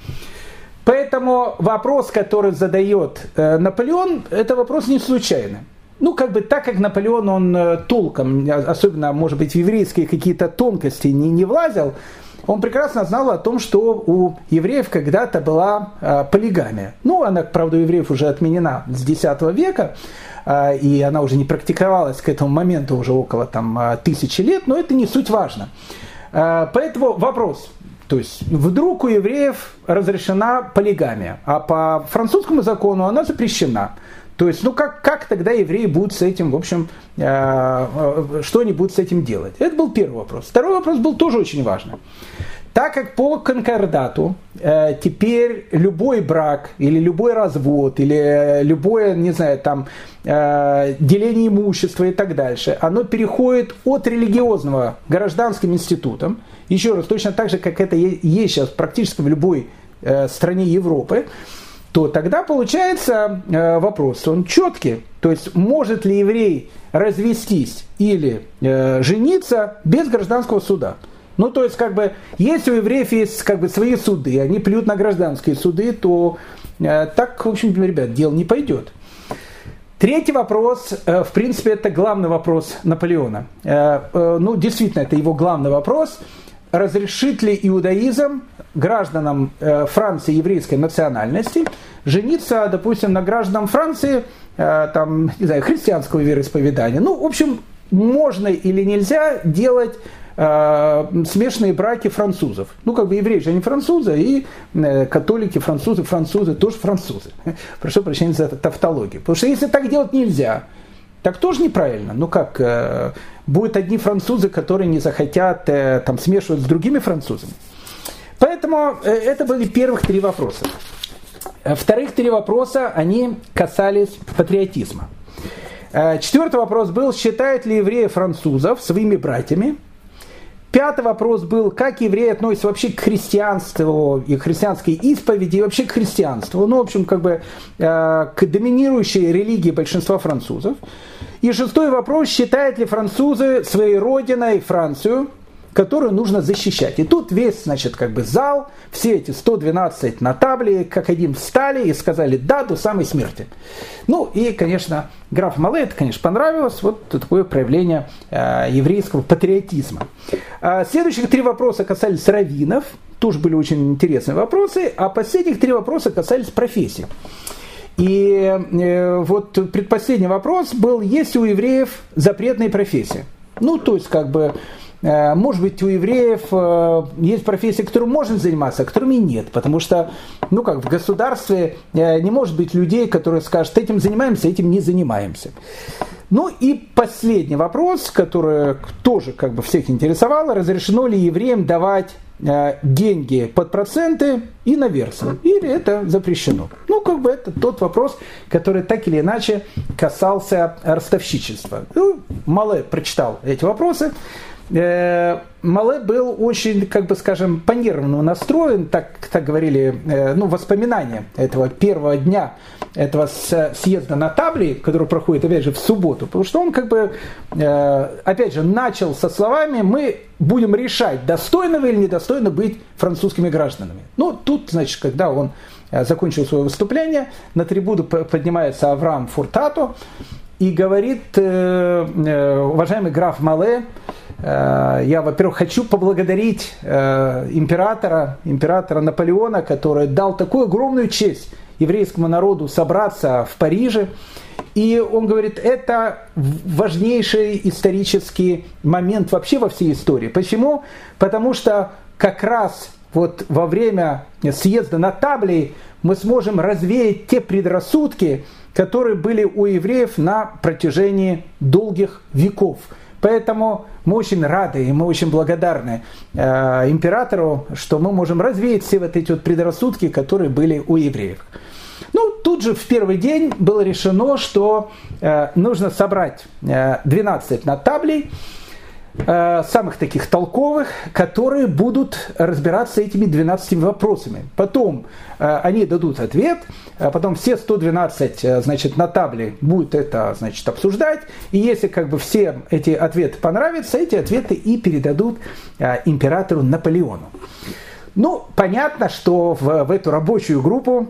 Поэтому вопрос, который задает э, Наполеон, это вопрос не случайный. Ну, как бы так как Наполеон, он э, толком, особенно, может быть, в еврейские какие-то тонкости не, не влазил, он прекрасно знал о том, что у евреев когда-то была э, полигамия. Ну, она, правда, у евреев уже отменена с X века, а, и она уже не практиковалась к этому моменту уже около там, а, тысячи лет, но это не суть важно. А, поэтому вопрос, то есть вдруг у евреев разрешена полигамия, а по французскому закону она запрещена. То есть, ну как, как тогда евреи будут с этим, в общем, что они будут с этим делать? Это был первый вопрос. Второй вопрос был тоже очень важный. Так как по конкордату э, теперь любой брак или любой развод или любое, не знаю, там э, деление имущества и так дальше, оно переходит от религиозного гражданским институтам, еще раз, точно так же, как это есть сейчас практически в любой э, стране Европы, то тогда получается э, вопрос, он четкий, то есть может ли еврей развестись или э, жениться без гражданского суда. Ну, то есть, как бы, если у евреев есть как бы свои суды, они плюют на гражданские суды, то э, так, в общем, ребят, дело не пойдет. Третий вопрос, э, в принципе, это главный вопрос Наполеона. Э, э, ну, действительно, это его главный вопрос. Разрешит ли иудаизм гражданам э, Франции еврейской национальности жениться, допустим, на гражданам Франции, э, там, не знаю, христианского вероисповедания? Ну, в общем, можно или нельзя делать э, смешанные браки французов. Ну, как бы евреи же они французы, и э, католики французы, французы тоже французы. Прошу прощения за тавтологию. Потому что если так делать нельзя, так тоже неправильно. Ну как, э, будут одни французы, которые не захотят э, там смешивать с другими французами. Поэтому э, это были первых три вопроса. Э, вторых три вопроса, они касались патриотизма. Четвертый вопрос был, считают ли евреи французов своими братьями? Пятый вопрос был, как евреи относятся вообще к христианству и христианской исповеди, и вообще к христианству. Ну, в общем, как бы э, к доминирующей религии большинства французов. И шестой вопрос, считают ли французы своей родиной Францию которую нужно защищать. И тут весь, значит, как бы зал, все эти 112 на табле, как один встали и сказали «да» до самой смерти. Ну и, конечно, граф Мале это, конечно, понравилось. Вот такое проявление э, еврейского патриотизма. А следующих три вопроса касались раввинов. Тоже были очень интересные вопросы. А последних три вопроса касались профессий. И э, вот предпоследний вопрос был, есть у евреев запретные профессии? Ну, то есть, как бы, может быть, у евреев э, есть профессии, которыми можно заниматься, а которыми нет. Потому что, ну, как в государстве э, не может быть людей, которые скажут, этим занимаемся, этим не занимаемся. Ну и последний вопрос, который тоже как бы всех интересовал, разрешено ли евреям давать Э, деньги под проценты и на версию. Или это запрещено. Ну, как бы это тот вопрос, который так или иначе касался ростовщичества. Ну, Мале прочитал эти вопросы. Э, Мале был очень, как бы скажем, по-нервному настроен, так, так говорили, э, ну, воспоминания этого первого дня этого съезда на Табли, который проходит, опять же, в субботу, потому что он, как бы, э, опять же, начал со словами «мы будем решать, достойно вы или недостойно быть французскими гражданами». Ну, тут, значит, когда он закончил свое выступление, на трибуну поднимается Авраам Фуртато и говорит, уважаемый граф Мале, я, во-первых, хочу поблагодарить э, императора, императора Наполеона, который дал такую огромную честь еврейскому народу собраться в Париже. И он говорит, это важнейший исторический момент вообще во всей истории. Почему? Потому что как раз вот во время съезда на Таблии мы сможем развеять те предрассудки, которые были у евреев на протяжении долгих веков – Поэтому мы очень рады и мы очень благодарны э, императору, что мы можем развеять все вот эти вот предрассудки, которые были у евреев. Ну, тут же в первый день было решено, что э, нужно собрать э, 12 таблей. Э, самых таких толковых, которые будут разбираться этими 12 вопросами. Потом э, они дадут ответ, а потом все 112 э, значит, на табле будут это значит, обсуждать, и если как бы все эти ответы понравятся, эти ответы и передадут императору Наполеону. Ну, понятно, что в, в эту рабочую группу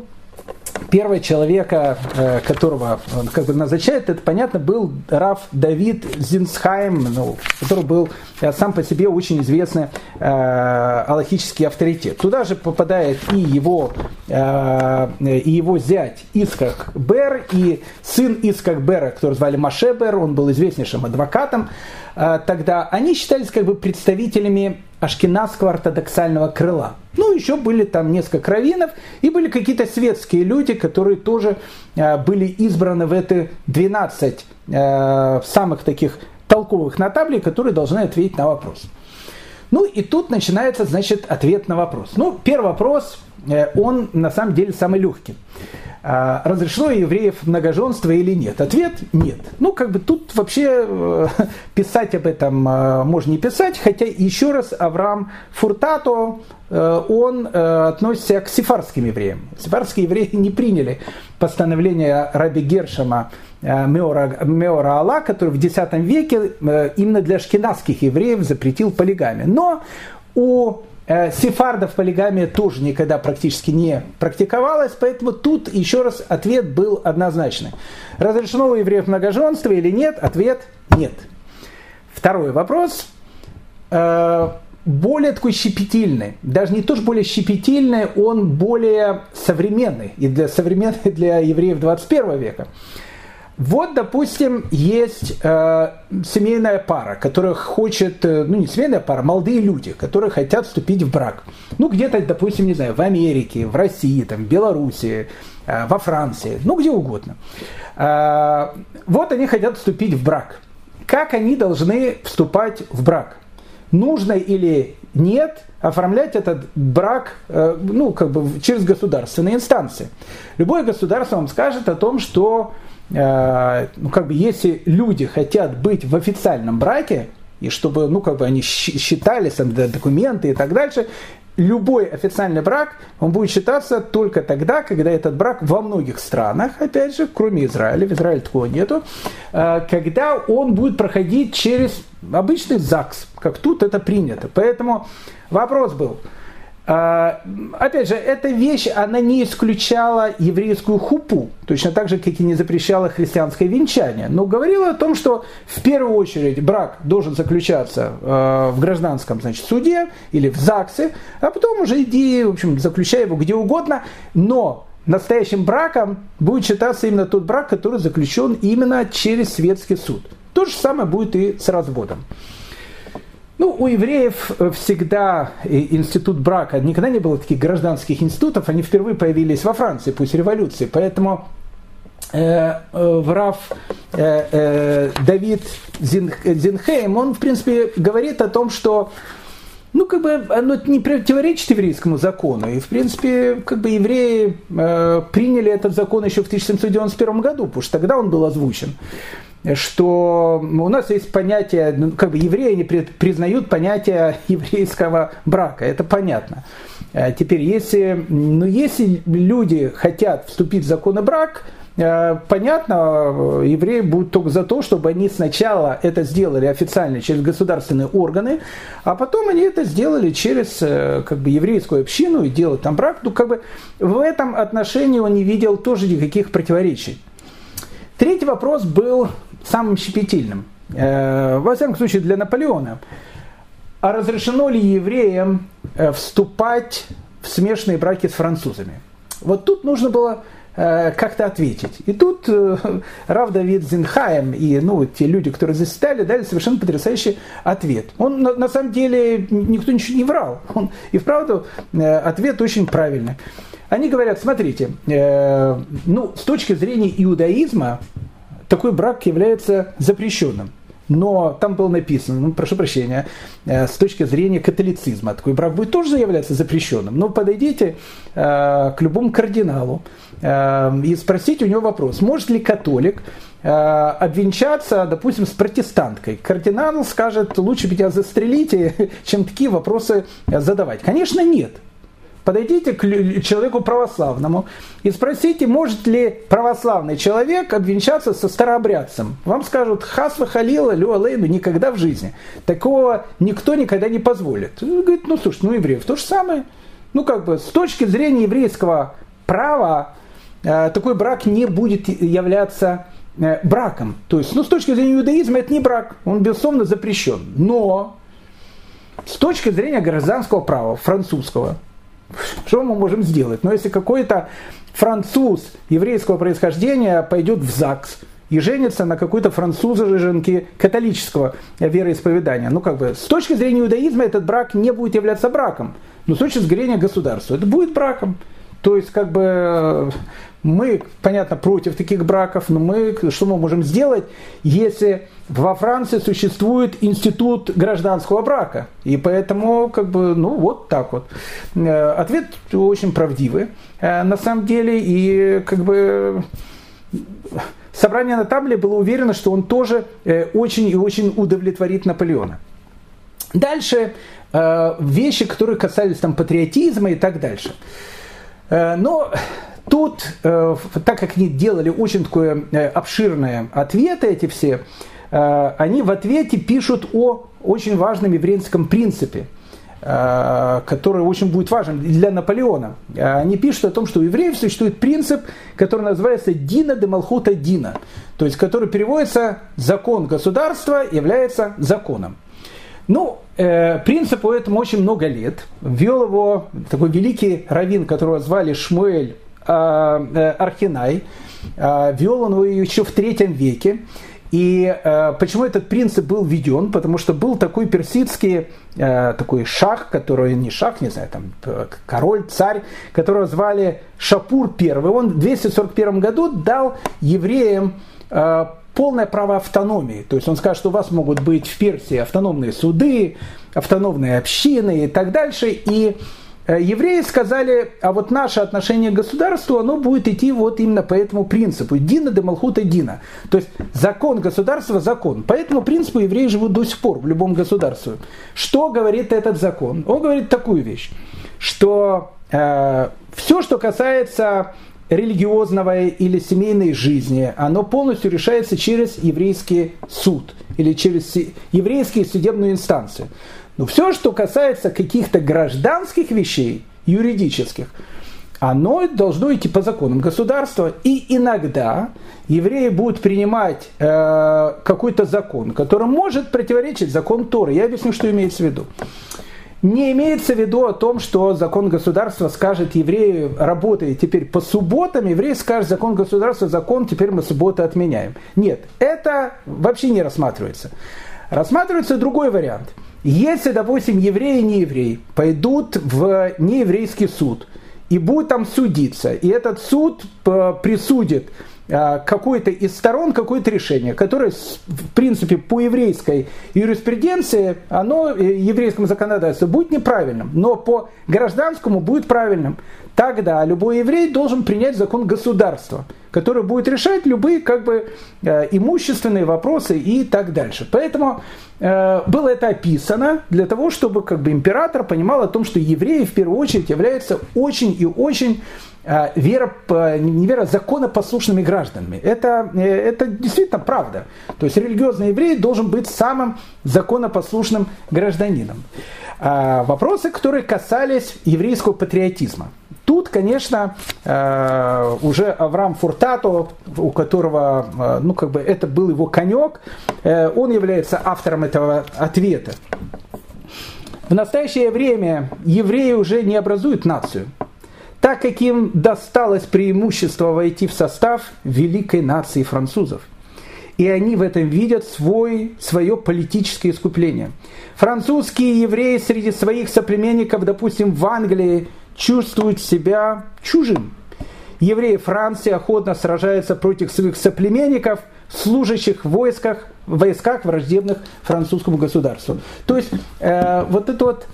первого человека, э, которого он как бы назначает, это, понятно, был Раф Давид Зинсхайм, ну, который был э, сам по себе очень известный э, аллахический авторитет. Туда же попадает и его, э, и его зять Искак Бер, и сын Искак Бера, который звали Маше Бер, он был известнейшим адвокатом э, тогда. Они считались как бы представителями ашкенадского ортодоксального крыла. Ну, еще были там несколько раввинов, и были какие-то светские люди, которые тоже э, были избраны в эти 12 э, самых таких толковых нотаблей, которые должны ответить на вопрос. Ну и тут начинается, значит, ответ на вопрос. Ну, первый вопрос, э, он на самом деле самый легкий. А, разрешено евреев многоженство или нет? Ответ – нет. Ну, как бы тут вообще э, писать об этом э, можно не писать, хотя еще раз Авраам Фуртато, э, он относится к сефарским евреям. Сефарские евреи не приняли постановление Раби Гершема Меора, Меора Алла, который в X веке именно для шкинадских евреев запретил полигами. Но у сефардов полигамия тоже никогда практически не практиковалась, поэтому тут еще раз ответ был однозначный. Разрешено у евреев многоженство или нет? Ответ – нет. Второй вопрос э, более такой щепетильный, даже не то, что более щепетильный, он более современный и для современных для евреев 21 века. Вот, допустим, есть э, семейная пара, которая хочет, э, ну не семейная пара, молодые люди, которые хотят вступить в брак. Ну где-то, допустим, не знаю, в Америке, в России, там, в Белоруссии, э, во Франции, ну где угодно. Э, вот они хотят вступить в брак. Как они должны вступать в брак? Нужно или нет оформлять этот брак э, ну, как бы через государственные инстанции. Любое государство вам скажет о том, что ну, как бы, если люди хотят быть в официальном браке, и чтобы, ну, как бы они считались, там, документы и так дальше, любой официальный брак, он будет считаться только тогда, когда этот брак во многих странах, опять же, кроме Израиля, в Израиле такого нету, э, когда он будет проходить через обычный ЗАГС, как тут это принято. Поэтому вопрос был – опять же, эта вещь, она не исключала еврейскую хупу, точно так же, как и не запрещала христианское венчание, но говорила о том, что в первую очередь брак должен заключаться а, в гражданском значит, суде или в ЗАГСе, а потом уже иди, в общем, заключай его где угодно, но настоящим браком будет считаться именно тот брак, который заключен именно через светский суд. То же самое будет и с разводом. Ну, у евреев э, всегда институт брака, никогда не было таких гражданских институтов, они впервые появились во Франции после революции, поэтому э, э, Врав э, э, Давид Зин, Зинхейм, он, в принципе, говорит о том, что ну, как бы оно не противоречит еврейскому закону. И, в принципе, как бы евреи э, приняли этот закон еще в 1791 году, потому что тогда он был озвучен что у нас есть понятие, ну, как бы евреи не признают понятие еврейского брака, это понятно. А теперь, если, ну, если люди хотят вступить в законный брак, э, понятно, евреи будут только за то, чтобы они сначала это сделали официально через государственные органы, а потом они это сделали через э, как бы, еврейскую общину и делают там брак. Ну, как бы в этом отношении он не видел тоже никаких противоречий. Третий вопрос был самым щепетильным. Э, во всяком случае, для Наполеона. А разрешено ли евреям э, вступать в смешанные браки с французами? Вот тут нужно было э, как-то ответить. И тут Рав Давид Зинхаем и ну, те люди, которые здесь дали совершенно потрясающий ответ. Он на, на самом деле никто ничего не врал. Он, и вправду ответ очень правильный. Они говорят, смотрите, ну, с точки зрения иудаизма, такой брак является запрещенным. Но там было написано, ну, прошу прощения, э, с точки зрения католицизма, такой брак будет тоже являться запрещенным. Но подойдите э, к любому кардиналу э, и спросите у него вопрос, может ли католик обвенчаться, допустим, с протестанткой. Кардинал скажет, лучше тебя застрелите, чем такие вопросы задавать. Конечно, нет. Подойдите к человеку православному и спросите, может ли православный человек обвенчаться со старообрядцем. Вам скажут, хасва халила, лю алейну, никогда в жизни. Такого никто никогда не позволит. Он говорит, ну слушай, ну евреев то же самое. Ну как бы с точки зрения еврейского права э, такой брак не будет являться э, браком. То есть, ну с точки зрения иудаизма это не брак, он безусловно запрещен. Но с точки зрения гражданского права, французского, что мы можем сделать? Но если какой-то француз еврейского происхождения пойдет в ЗАГС и женится на какой-то французоженке католического вероисповедания, ну как бы с точки зрения иудаизма этот брак не будет являться браком, но с точки зрения государства это будет браком. То есть как бы мы, понятно, против таких браков, но мы что мы можем сделать, если во Франции существует институт гражданского брака. И поэтому, как бы, ну вот так вот. Э, ответ очень правдивый, э, на самом деле, и как бы собрание на табле было уверено, что он тоже э, очень и очень удовлетворит Наполеона. Дальше вещи, которые касались там патриотизма и так дальше. Но Тут, э, так как они делали очень такое э, обширные ответы эти все, э, они в ответе пишут о очень важном еврейском принципе, который очень будет важен для Наполеона. Они пишут о том, что у евреев существует принцип, который называется Дина де Малхута Дина, то есть который переводится «закон государства является законом». Ну, принципу этому очень много лет. Ввел его такой великий раввин, которого звали Шмуэль Архинай. Э, вел он его еще в третьем веке. И э, почему этот принцип был введен? Потому что был такой персидский э, такой шах, который не шах, не знаю, там король, царь, которого звали Шапур I. Он в 241 году дал евреям полное право автономии. То есть он скажет, что у вас могут быть в Персии автономные суды, автономные общины и так дальше. И евреи сказали, а вот наше отношение к государству, оно будет идти вот именно по этому принципу. Дина де Малхута Дина. То есть закон государства – закон. По этому принципу евреи живут до сих пор в любом государстве. Что говорит этот закон? Он говорит такую вещь, что э, все, что касается религиозного или семейной жизни, оно полностью решается через еврейский суд или через еврейские судебные инстанции. Но все, что касается каких-то гражданских вещей, юридических, оно должно идти по законам государства. И иногда евреи будут принимать э, какой-то закон, который может противоречить закону Торы. Я объясню, что имеется в виду. Не имеется в виду о том, что закон государства скажет еврею, работай теперь по субботам, еврей скажет, закон государства, закон, теперь мы субботы отменяем. Нет, это вообще не рассматривается. Рассматривается другой вариант. Если, допустим, евреи и неевреи пойдут в нееврейский суд и будут там судиться, и этот суд э, присудит какой-то из сторон какое-то решение, которое, в принципе, по еврейской юриспруденции, оно, э, еврейскому законодательству, будет неправильным, но по гражданскому будет правильным. Тогда любой еврей должен принять закон государства, который будет решать любые как бы, э, имущественные вопросы и так дальше. Поэтому э, было это описано для того, чтобы как бы, император понимал о том, что евреи в первую очередь являются очень и очень Э, вера, не вера, законопослушными гражданами. Это, э, это действительно правда. То есть религиозный еврей должен быть самым законопослушным гражданином. А, вопросы, которые касались еврейского патриотизма. Тут, конечно, э, уже Авраам Фуртато, у которого, ну, как бы это был его конек, он является автором этого ответа. В настоящее время евреи уже не образуют нацию так как им досталось преимущество войти в состав великой нации французов. И они в этом видят свой, свое политическое искупление. Французские евреи среди своих соплеменников, допустим, в Англии, чувствуют себя чужим. Евреи Франции охотно сражаются против своих соплеменников, служащих в войсках, войсках враждебных французскому государству. То есть э, вот эта вот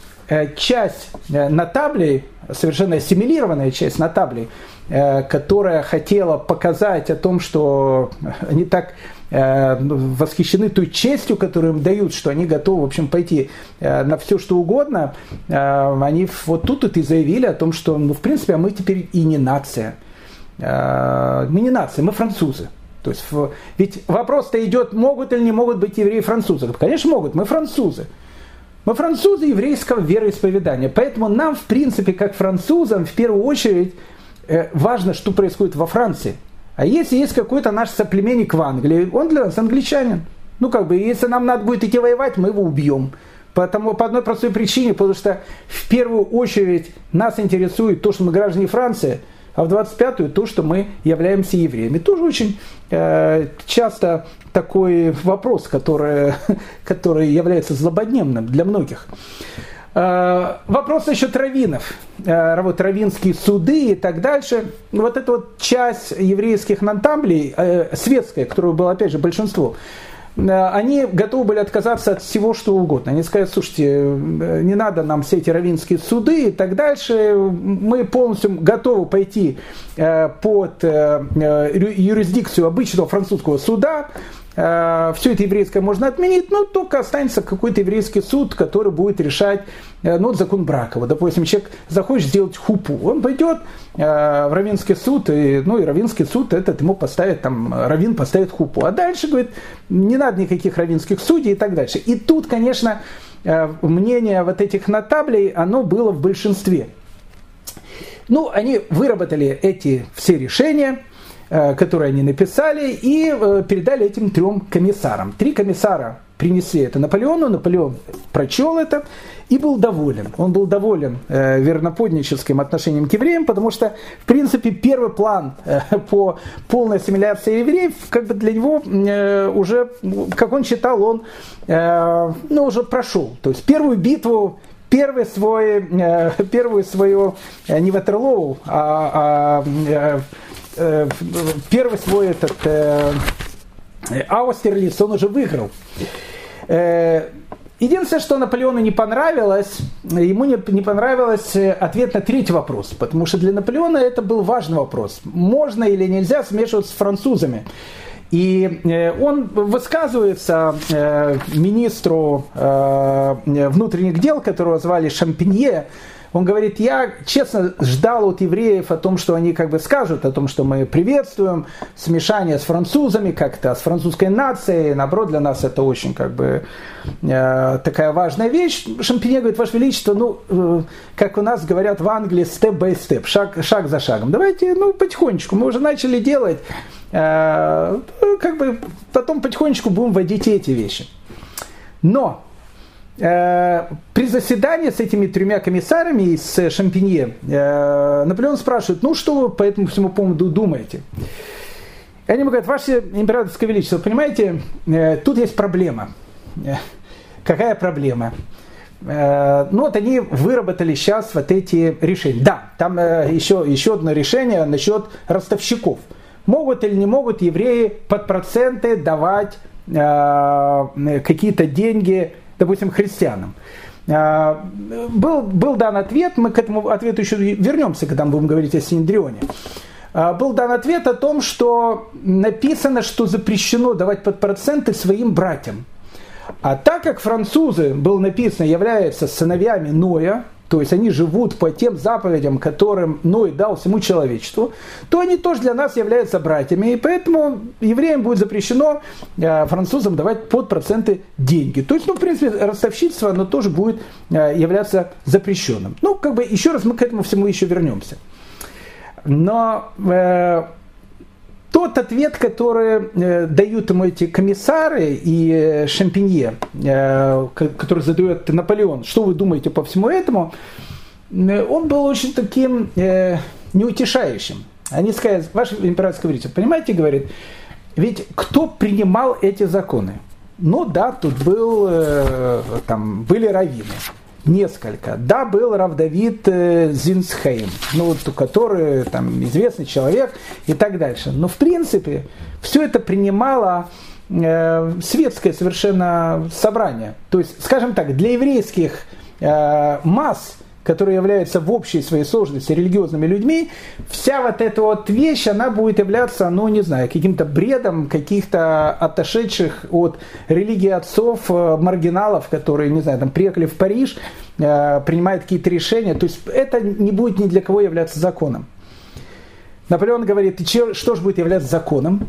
часть э, на табле совершенно ассимилированная часть на табле, э, которая хотела показать о том, что они так э, восхищены той честью, которую им дают, что они готовы, в общем, пойти э, на все, что угодно, они вот тут и заявили о том, что, ну, в принципе, а мы теперь и не нация. Мы не нация, мы французы. То есть, ведь вопрос-то идет, могут или не могут быть евреи французы. Конечно, могут, мы французы. Мы французы еврейского вероисповедания, поэтому нам, в принципе, как французам, в первую очередь э, важно, что происходит во Франции. А если есть какой-то наш соплеменник в Англии, он для нас англичанин. Ну, как бы, если нам надо будет идти воевать, мы его убьем. Потому, по одной простой причине, потому что в первую очередь нас интересует то, что мы граждане Франции – а в 25-ю то, что мы являемся евреями. Тоже очень э, часто такой вопрос, который, который является злободневным для многих. Э, вопрос насчет раввинов, э, вот раввинские суды и так дальше. Вот эта вот часть еврейских нантамблей, э, светская, которую было опять же большинство, они готовы были отказаться от всего, что угодно. Они сказали, слушайте, э, не надо нам все эти равинские суды и так дальше. Мы полностью готовы пойти э, под юрисдикцию обычного французского суда, Э, все это еврейское можно отменить, но только останется какой-то еврейский суд, который будет решать э, ну, закон брака. Вот, допустим, человек захочет сделать хупу, он пойдет э, в Равинский суд, и, ну и Равинский суд этот ему поставит, там, Равин поставит хупу. А дальше, говорит, не надо никаких равинских судей и так дальше. И тут, конечно, мнение вот этих нотаблей, оно было в большинстве. Ну, они выработали эти все решения – Э, которые они написали, и э, передали этим трем комиссарам. Три комиссара принесли это Наполеону, Наполеон прочел это и был доволен. Он был доволен э, верноподническим отношением к евреям, потому что, в принципе, первый план по полной ассимиляции евреев, как бы для него уже, как он считал, он ну, уже прошел. То есть первую битву первый свой, первую свою не Ватерлоу, а, а э, первый свой этот э, Аустерлиц, он уже выиграл. Э, единственное, что Наполеону не понравилось, ему не, не понравилось ответ на третий вопрос, потому что для Наполеона это был важный вопрос. Можно или нельзя смешиваться с французами? И э, он высказывается э, министру э, внутренних дел, которого звали Шампинье, Он говорит, я честно ждал от евреев о том, что они как бы скажут, о том, что мы приветствуем смешание с французами, как-то с французской нацией. Наоборот, для нас это очень как бы э, такая важная вещь. Шампинье говорит, Ваше Величество, ну, э, как у нас говорят в Англии, степ-бай-степ, шаг, шаг за шагом. Давайте, ну, потихонечку. Мы уже начали делать, э, как бы потом потихонечку будем вводить эти вещи. Но при заседании с этими тремя комиссарами из Шампинье э, Наполеон спрашивает, ну что вы по этому всему поводу думаете? И они ему говорят, ваше императорское величество, понимаете, э, тут есть проблема. Э, какая проблема? Э, ну вот они выработали сейчас вот эти решения. Да, там э, еще, еще одно решение насчет ростовщиков. Могут или не могут евреи под проценты давать Э, какие-то деньги, допустим, христианам. Э, был, был дан ответ, мы к этому ответу еще вернемся, когда мы будем говорить о Синдрионе. Э, был дан ответ о том, что написано, что запрещено давать под проценты своим братьям. А так как французы, был написано, являются сыновьями Ноя, то есть они живут по тем заповедям, которым Ной дал всему человечеству, то они тоже для нас являются братьями, и поэтому евреям будет запрещено э, французам давать под проценты деньги. То есть, ну, в принципе, ростовщичество, оно тоже будет э, являться запрещенным. Ну, как бы, еще раз мы к этому всему еще вернемся. Но э, тот ответ, который э, дают ему эти комиссары и э, Шампинье, э, который задает Наполеон, что вы думаете по всему этому, э, он был очень таким э, неутешающим. Они сказали, ваше императорское величество, понимаете, говорит, ведь кто принимал эти законы? Ну да, тут был, э, там, были раввины несколько. Да, был Равдавид э, Зинсхейм, ну, который там известный человек и так дальше. Но в принципе все это принимало э, светское совершенно собрание. То есть, скажем так, для еврейских э, масс которые являются в общей своей сложности религиозными людьми, вся вот эта вот вещь, она будет являться, ну, не знаю, каким-то бредом каких-то отошедших от религии отцов, э, маргиналов, которые, не знаю, там приехали в Париж, э, принимают какие-то решения. То есть это не будет ни для кого являться законом. Наполеон говорит, что же будет являться законом?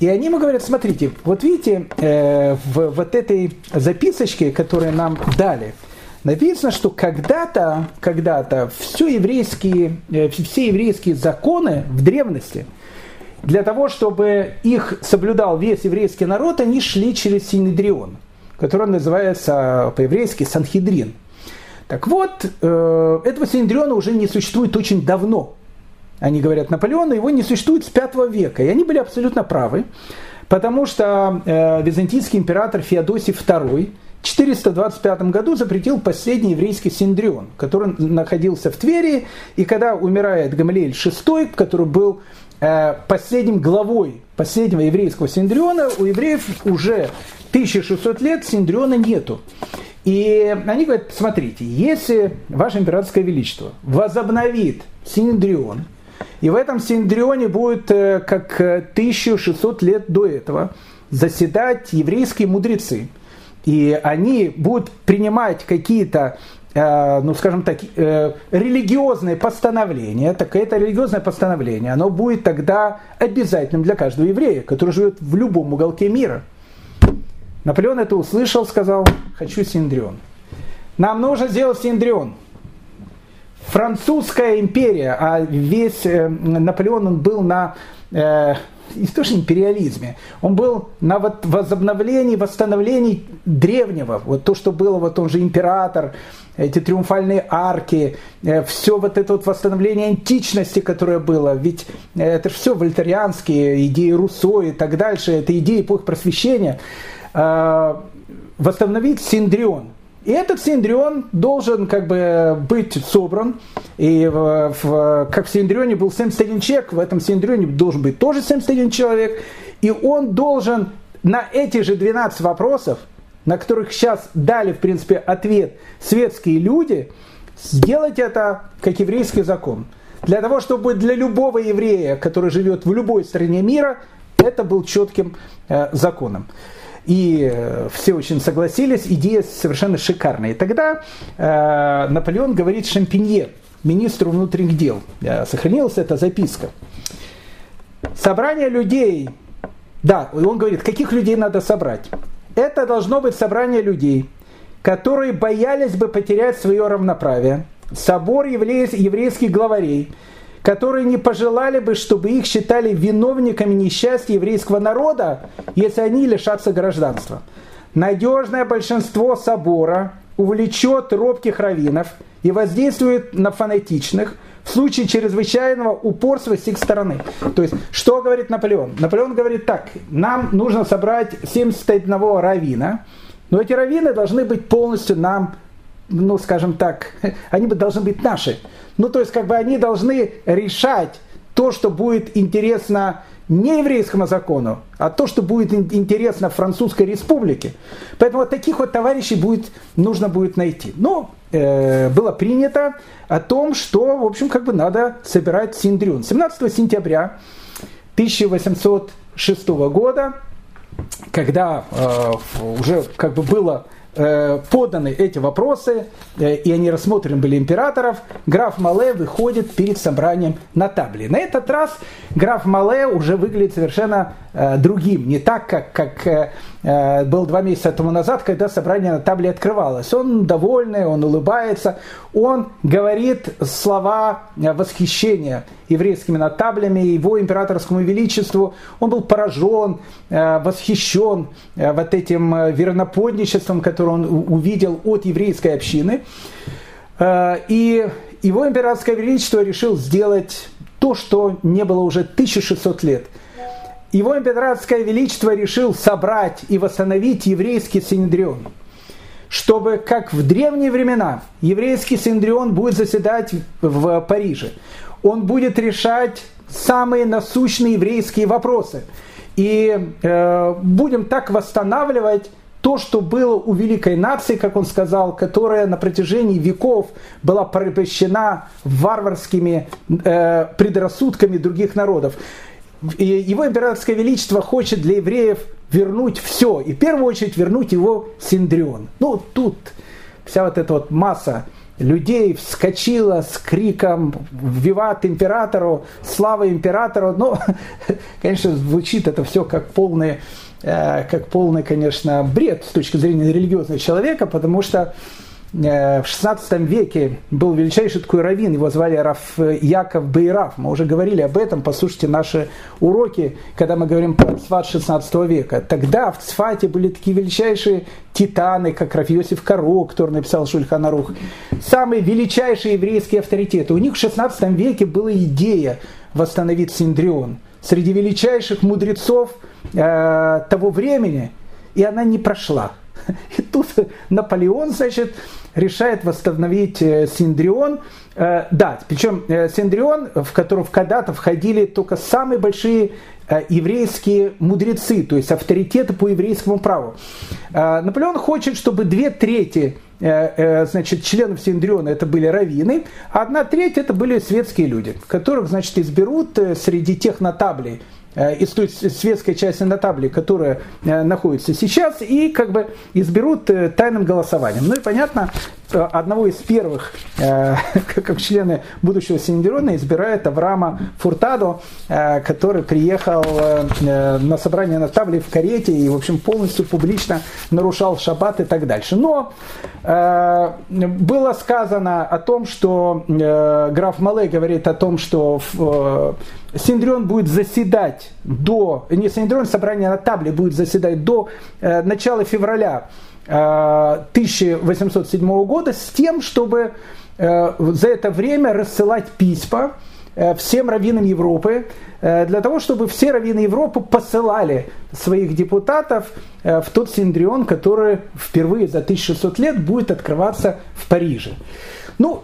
И они ему говорят, смотрите, вот видите, э, в вот этой записочке, которую нам дали – написано, что когда-то, когда-то все еврейские, э, все еврейские законы в древности, для того, чтобы их соблюдал весь еврейский народ, они шли через Синедрион, который называется по-еврейски Санхедрин. Так вот, э, этого Синедриона уже не существует очень давно. Они говорят Наполеону, его не существует с 5 века. И они были абсолютно правы, потому что э, византийский император Феодосий II – 425 году запретил последний еврейский синдрион, который находился в Твери, и когда умирает Гамалиэль VI, который был э, последним главой последнего еврейского синдриона, у евреев уже 1600 лет синдриона нету. И они говорят, смотрите, если Ваше Императорское Величество возобновит синдрион, и в этом синдрионе будет, э, как 1600 лет до этого, заседать еврейские мудрецы – и они будут принимать какие-то э, ну, скажем так, э, религиозное постановление, так это религиозное постановление, оно будет тогда обязательным для каждого еврея, который живет в любом уголке мира. Наполеон это услышал, сказал, хочу Синдрион. Нам нужно сделать Синдрион. Французская империя, а весь э, Наполеон он был на и тоже империализме. Он был на вот возобновлении, восстановлении древнего. Вот то, что было, вот он же император, эти триумфальные арки, э, все вот это вот восстановление античности, которое было. Ведь э, это же все вольтерианские идеи Руссо и так дальше, это идеи эпохи просвещения. Э, восстановить Синдрион. И этот синдрион должен как бы быть собран. И в, в, как в синдрионе был 71 человек, в этом синдрионе должен быть тоже 71 человек. И он должен на эти же 12 вопросов, на которых сейчас дали, в принципе, ответ светские люди, сделать это как еврейский закон. Для того, чтобы для любого еврея, который живет в любой стране мира, это был четким э, законом. И все очень согласились, идея совершенно шикарная. И тогда э, Наполеон говорит Шампинье, министру внутренних дел, сохранилась эта записка. Собрание людей, да, он говорит, каких людей надо собрать? Это должно быть собрание людей, которые боялись бы потерять свое равноправие, собор еврейских главарей, которые не пожелали бы, чтобы их считали виновниками несчастья еврейского народа, если они лишатся гражданства. Надежное большинство собора увлечет робких раввинов и воздействует на фанатичных в случае чрезвычайного упорства с их стороны. То есть, что говорит Наполеон? Наполеон говорит так, нам нужно собрать 71 раввина, но эти раввины должны быть полностью нам ну, скажем так, они должны быть наши. Ну, то есть, как бы они должны решать то, что будет интересно не еврейскому закону, а то, что будет интересно Французской республике. Поэтому вот таких вот товарищей будет, нужно будет найти. Но э, было принято о том, что, в общем, как бы надо собирать Синдрюн. 17 сентября 1806 года, когда э, уже как бы было поданы эти вопросы, э, и они рассмотрены были императоров, граф Мале выходит перед собранием на табле. На этот раз граф Мале уже выглядит совершенно э, другим, не так, как, как был два месяца тому назад, когда собрание на табле открывалось. Он довольный, он улыбается, он говорит слова восхищения еврейскими натаблями, его императорскому величеству. Он был поражен, восхищен вот этим верноподничеством, которое он увидел от еврейской общины. И его императорское величество решил сделать то, что не было уже 1600 лет. Его императорское величество решил собрать и восстановить еврейский синедрион, чтобы, как в древние времена, еврейский синедрион будет заседать в Париже. Он будет решать самые насущные еврейские вопросы. И э, будем так восстанавливать то, что было у великой нации, как он сказал, которая на протяжении веков была порабощена варварскими э, предрассудками других народов. И его императорское величество хочет для евреев вернуть все, и в первую очередь вернуть его Синдрион. Ну, тут вся вот эта вот масса людей вскочила с криком «Виват императору! Слава императору!» Ну, конечно, звучит это все как полные Э, как полный, конечно, бред с точки зрения религиозного человека, потому что в 16 веке был величайший такой раввин, его звали Раф Яков Бейраф. Мы уже говорили об этом, послушайте наши уроки, когда мы говорим про Цфат 16 века. Тогда в Цфате были такие величайшие титаны, как Раф Йосиф Каро, который написал Шульханарух. Самые величайшие еврейские авторитеты. У них в 16 веке была идея восстановить Синдрион. Среди величайших мудрецов – э, того времени, и она не прошла. И тут Наполеон, значит, решает восстановить э, Синдрион. Э, да, причем э, Синдрион, в котором когда-то входили только самые большие еврейские мудрецы, то есть авторитеты по еврейскому праву. Наполеон хочет, чтобы две трети значит, членов Синдриона это были раввины, а одна треть это были светские люди, которых значит, изберут среди тех нотаблей, Э, из той светской части на табле, которая э, находится сейчас, и как бы изберут э, тайным голосованием. Ну и понятно, одного из первых, как члены будущего Синдерона, избирает Авраама Фуртадо, который приехал на собрание на табле в карете и, в общем, полностью публично нарушал шаббат и так дальше. Но было сказано о том, что граф Мале говорит о том, что Синдрион будет заседать до, не Синдрион, собрание на табле будет заседать до э, начала февраля э, 1807 года с тем, чтобы э, за это время рассылать письма э, всем раввинам Европы, э, для того, чтобы все раввины Европы посылали своих депутатов э, в тот Синдрион, который впервые за 1600 лет будет открываться в Париже. Ну,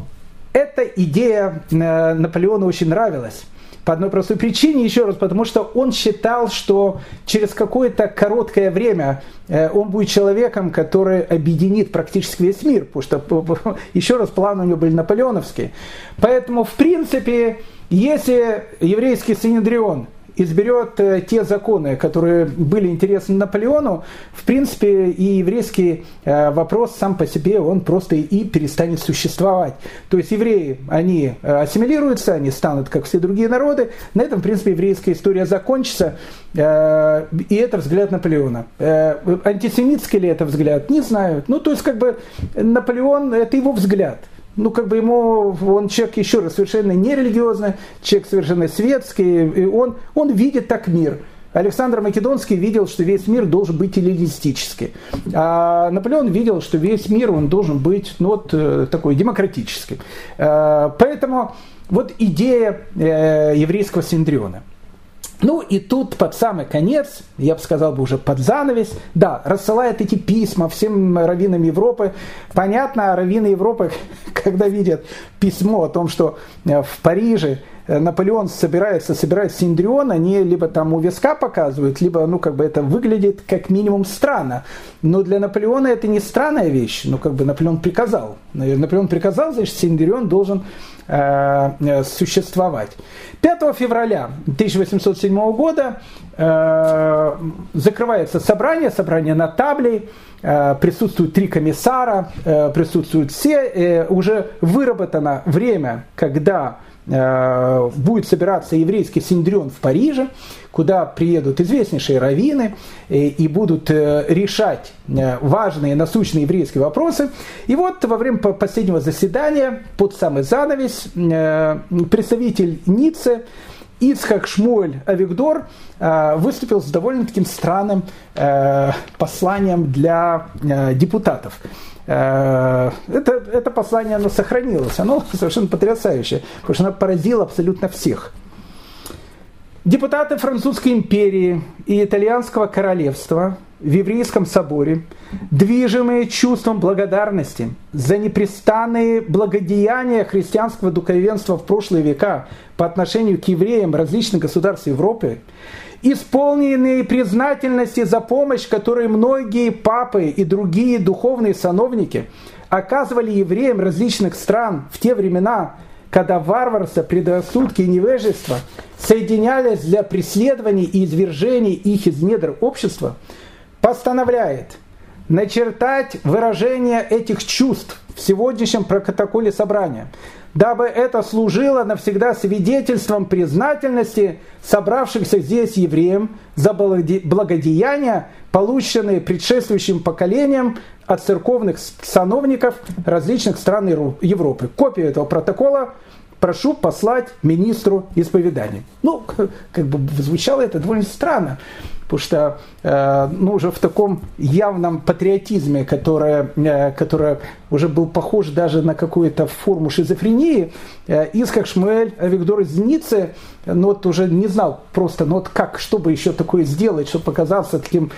эта идея Наполеону очень нравилась. По одной простой причине, еще раз, потому что он считал, что через какое-то короткое время э, он будет человеком, который объединит практически весь мир, потому что, еще раз, планы у него были наполеоновские. Поэтому, в принципе, если еврейский Синедрион изберет э, те законы, которые были интересны Наполеону, в принципе, и еврейский э, вопрос сам по себе, он просто и перестанет существовать. То есть евреи, они э, ассимилируются, они станут, как все другие народы. На этом, в принципе, еврейская история закончится. И это взгляд Наполеона. Антисемитский ли это взгляд? Не знаю. Ну, то есть, как бы, Наполеон, это его взгляд ну, как бы ему, он человек еще раз совершенно нерелигиозный, человек совершенно светский, и он, он видит так мир. Александр Македонский видел, что весь мир должен быть эллинистический. А Наполеон видел, что весь мир он должен быть ну, вот, э, такой демократический. А, поэтому вот идея э, еврейского синдриона – ну и тут под самый конец, я бы сказал бы уже под занавес, да, рассылает эти письма всем раввинам Европы. Понятно, раввины Европы, когда видят письмо о том, что э, в Париже э, Наполеон собирается собирать Синдрион, они либо там у виска показывают, либо, ну, как бы это выглядит как минимум странно. Но для Наполеона это не странная вещь, ну, как бы Наполеон приказал. Наполеон приказал, значит, Синдрион должен Э, э, существовать. 5 февраля 1807 года э, закрывается собрание, собрание на табле, присутствуют три комиссара, присутствуют все, уже выработано время, когда будет собираться еврейский синдрион в Париже, куда приедут известнейшие раввины и, э, будут э, решать важные насущные еврейские вопросы. И вот во время последнего заседания, под самый занавес, представитель Ницце, Ицхак Шмуэль Авигдор выступил с довольно таким странным посланием для депутатов. Э, это, это послание, оно сохранилось, оно совершенно потрясающее, потому что оно поразило абсолютно всех. Депутаты Французской империи и Итальянского королевства в Еврейском соборе, движимые чувством благодарности за непрестанные благодеяния христианского духовенства в прошлые века по отношению к евреям различных государств Европы, исполненные признательности за помощь, которую многие папы и другие духовные сановники оказывали евреям различных стран в те времена, когда варварство, предрассудки и невежество соединялись для преследования и извержения их из недр общества, постановляет начертать выражение этих чувств в сегодняшнем протоколе собрания – дабы это служило навсегда свидетельством признательности собравшихся здесь евреям за благодеяния, полученные предшествующим поколением от церковных сановников различных стран Европы. Копию этого протокола прошу послать министру исповедания. Ну, как бы звучало это довольно странно потому что э, ну, уже в таком явном патриотизме, которое, э, которое уже был похож даже на какую-то форму шизофрении, э, Исхак Шмуэль Виктор из Ниццы, ну вот уже не знал просто, ну вот как, чтобы еще такое сделать, чтобы показаться таким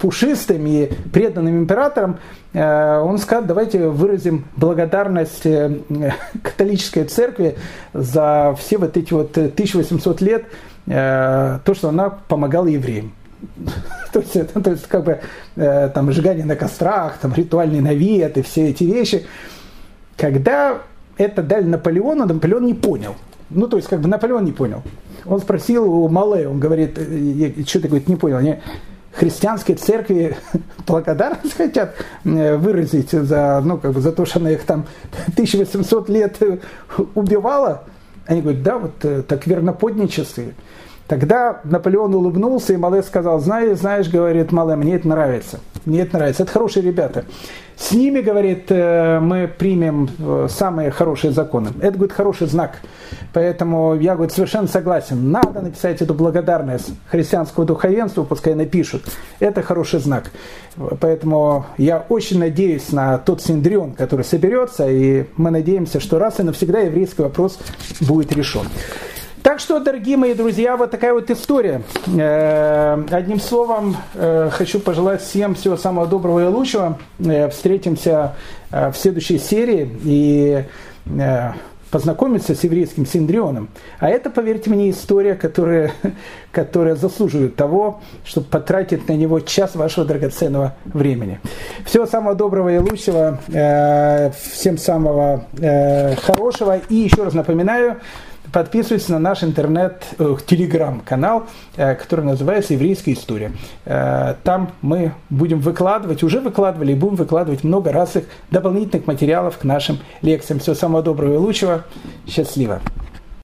пушистым и преданным императором, он сказал, давайте выразим благодарность католической церкви за все вот эти вот 1800 лет то, что она помогала евреям. то, есть, то есть, как бы, э, там, сжигание на кострах, там, ритуальный навет и все эти вещи. Когда это дали Наполеону, Наполеон не понял. Ну, то есть, как бы Наполеон не понял. Он спросил у Мале, он говорит, «Э, что ты, говорит, не понял, они христианской церкви благодарность хотят выразить за, ну, как бы за то, что она их там 1800 лет убивала. Они говорят, да, вот так верноподничестве. Тогда Наполеон улыбнулся, и Мале сказал, знаешь, знаешь, говорит Мале, мне это нравится. Мне это нравится. Это хорошие ребята. С ними, говорит, э, мы примем э, самые хорошие законы. Это, говорит, хороший знак. Поэтому я, говорит, совершенно согласен. Надо написать эту благодарность христианскому духовенству, пускай напишут. Это хороший знак. Поэтому я очень надеюсь на тот синдрион, который соберется, и мы надеемся, что раз и навсегда еврейский вопрос будет решен. Так что, дорогие мои друзья, вот такая вот история. Э, одним словом, э, хочу пожелать всем всего самого доброго и лучшего. Э, встретимся в следующей серии и познакомиться с еврейским синдрионом. А это, поверьте мне, история, которая, которая заслуживает того, чтобы потратить на него час вашего драгоценного времени. Всего самого доброго и лучшего, всем самого хорошего. И еще раз напоминаю, подписывайтесь на наш интернет, э, э, который называется «Еврейская история». Э, там мы будем выкладывать, уже выкладывали и будем выкладывать много разных дополнительных материалов к нашим лекциям. Всего самого доброго и лучшего. Счастливо.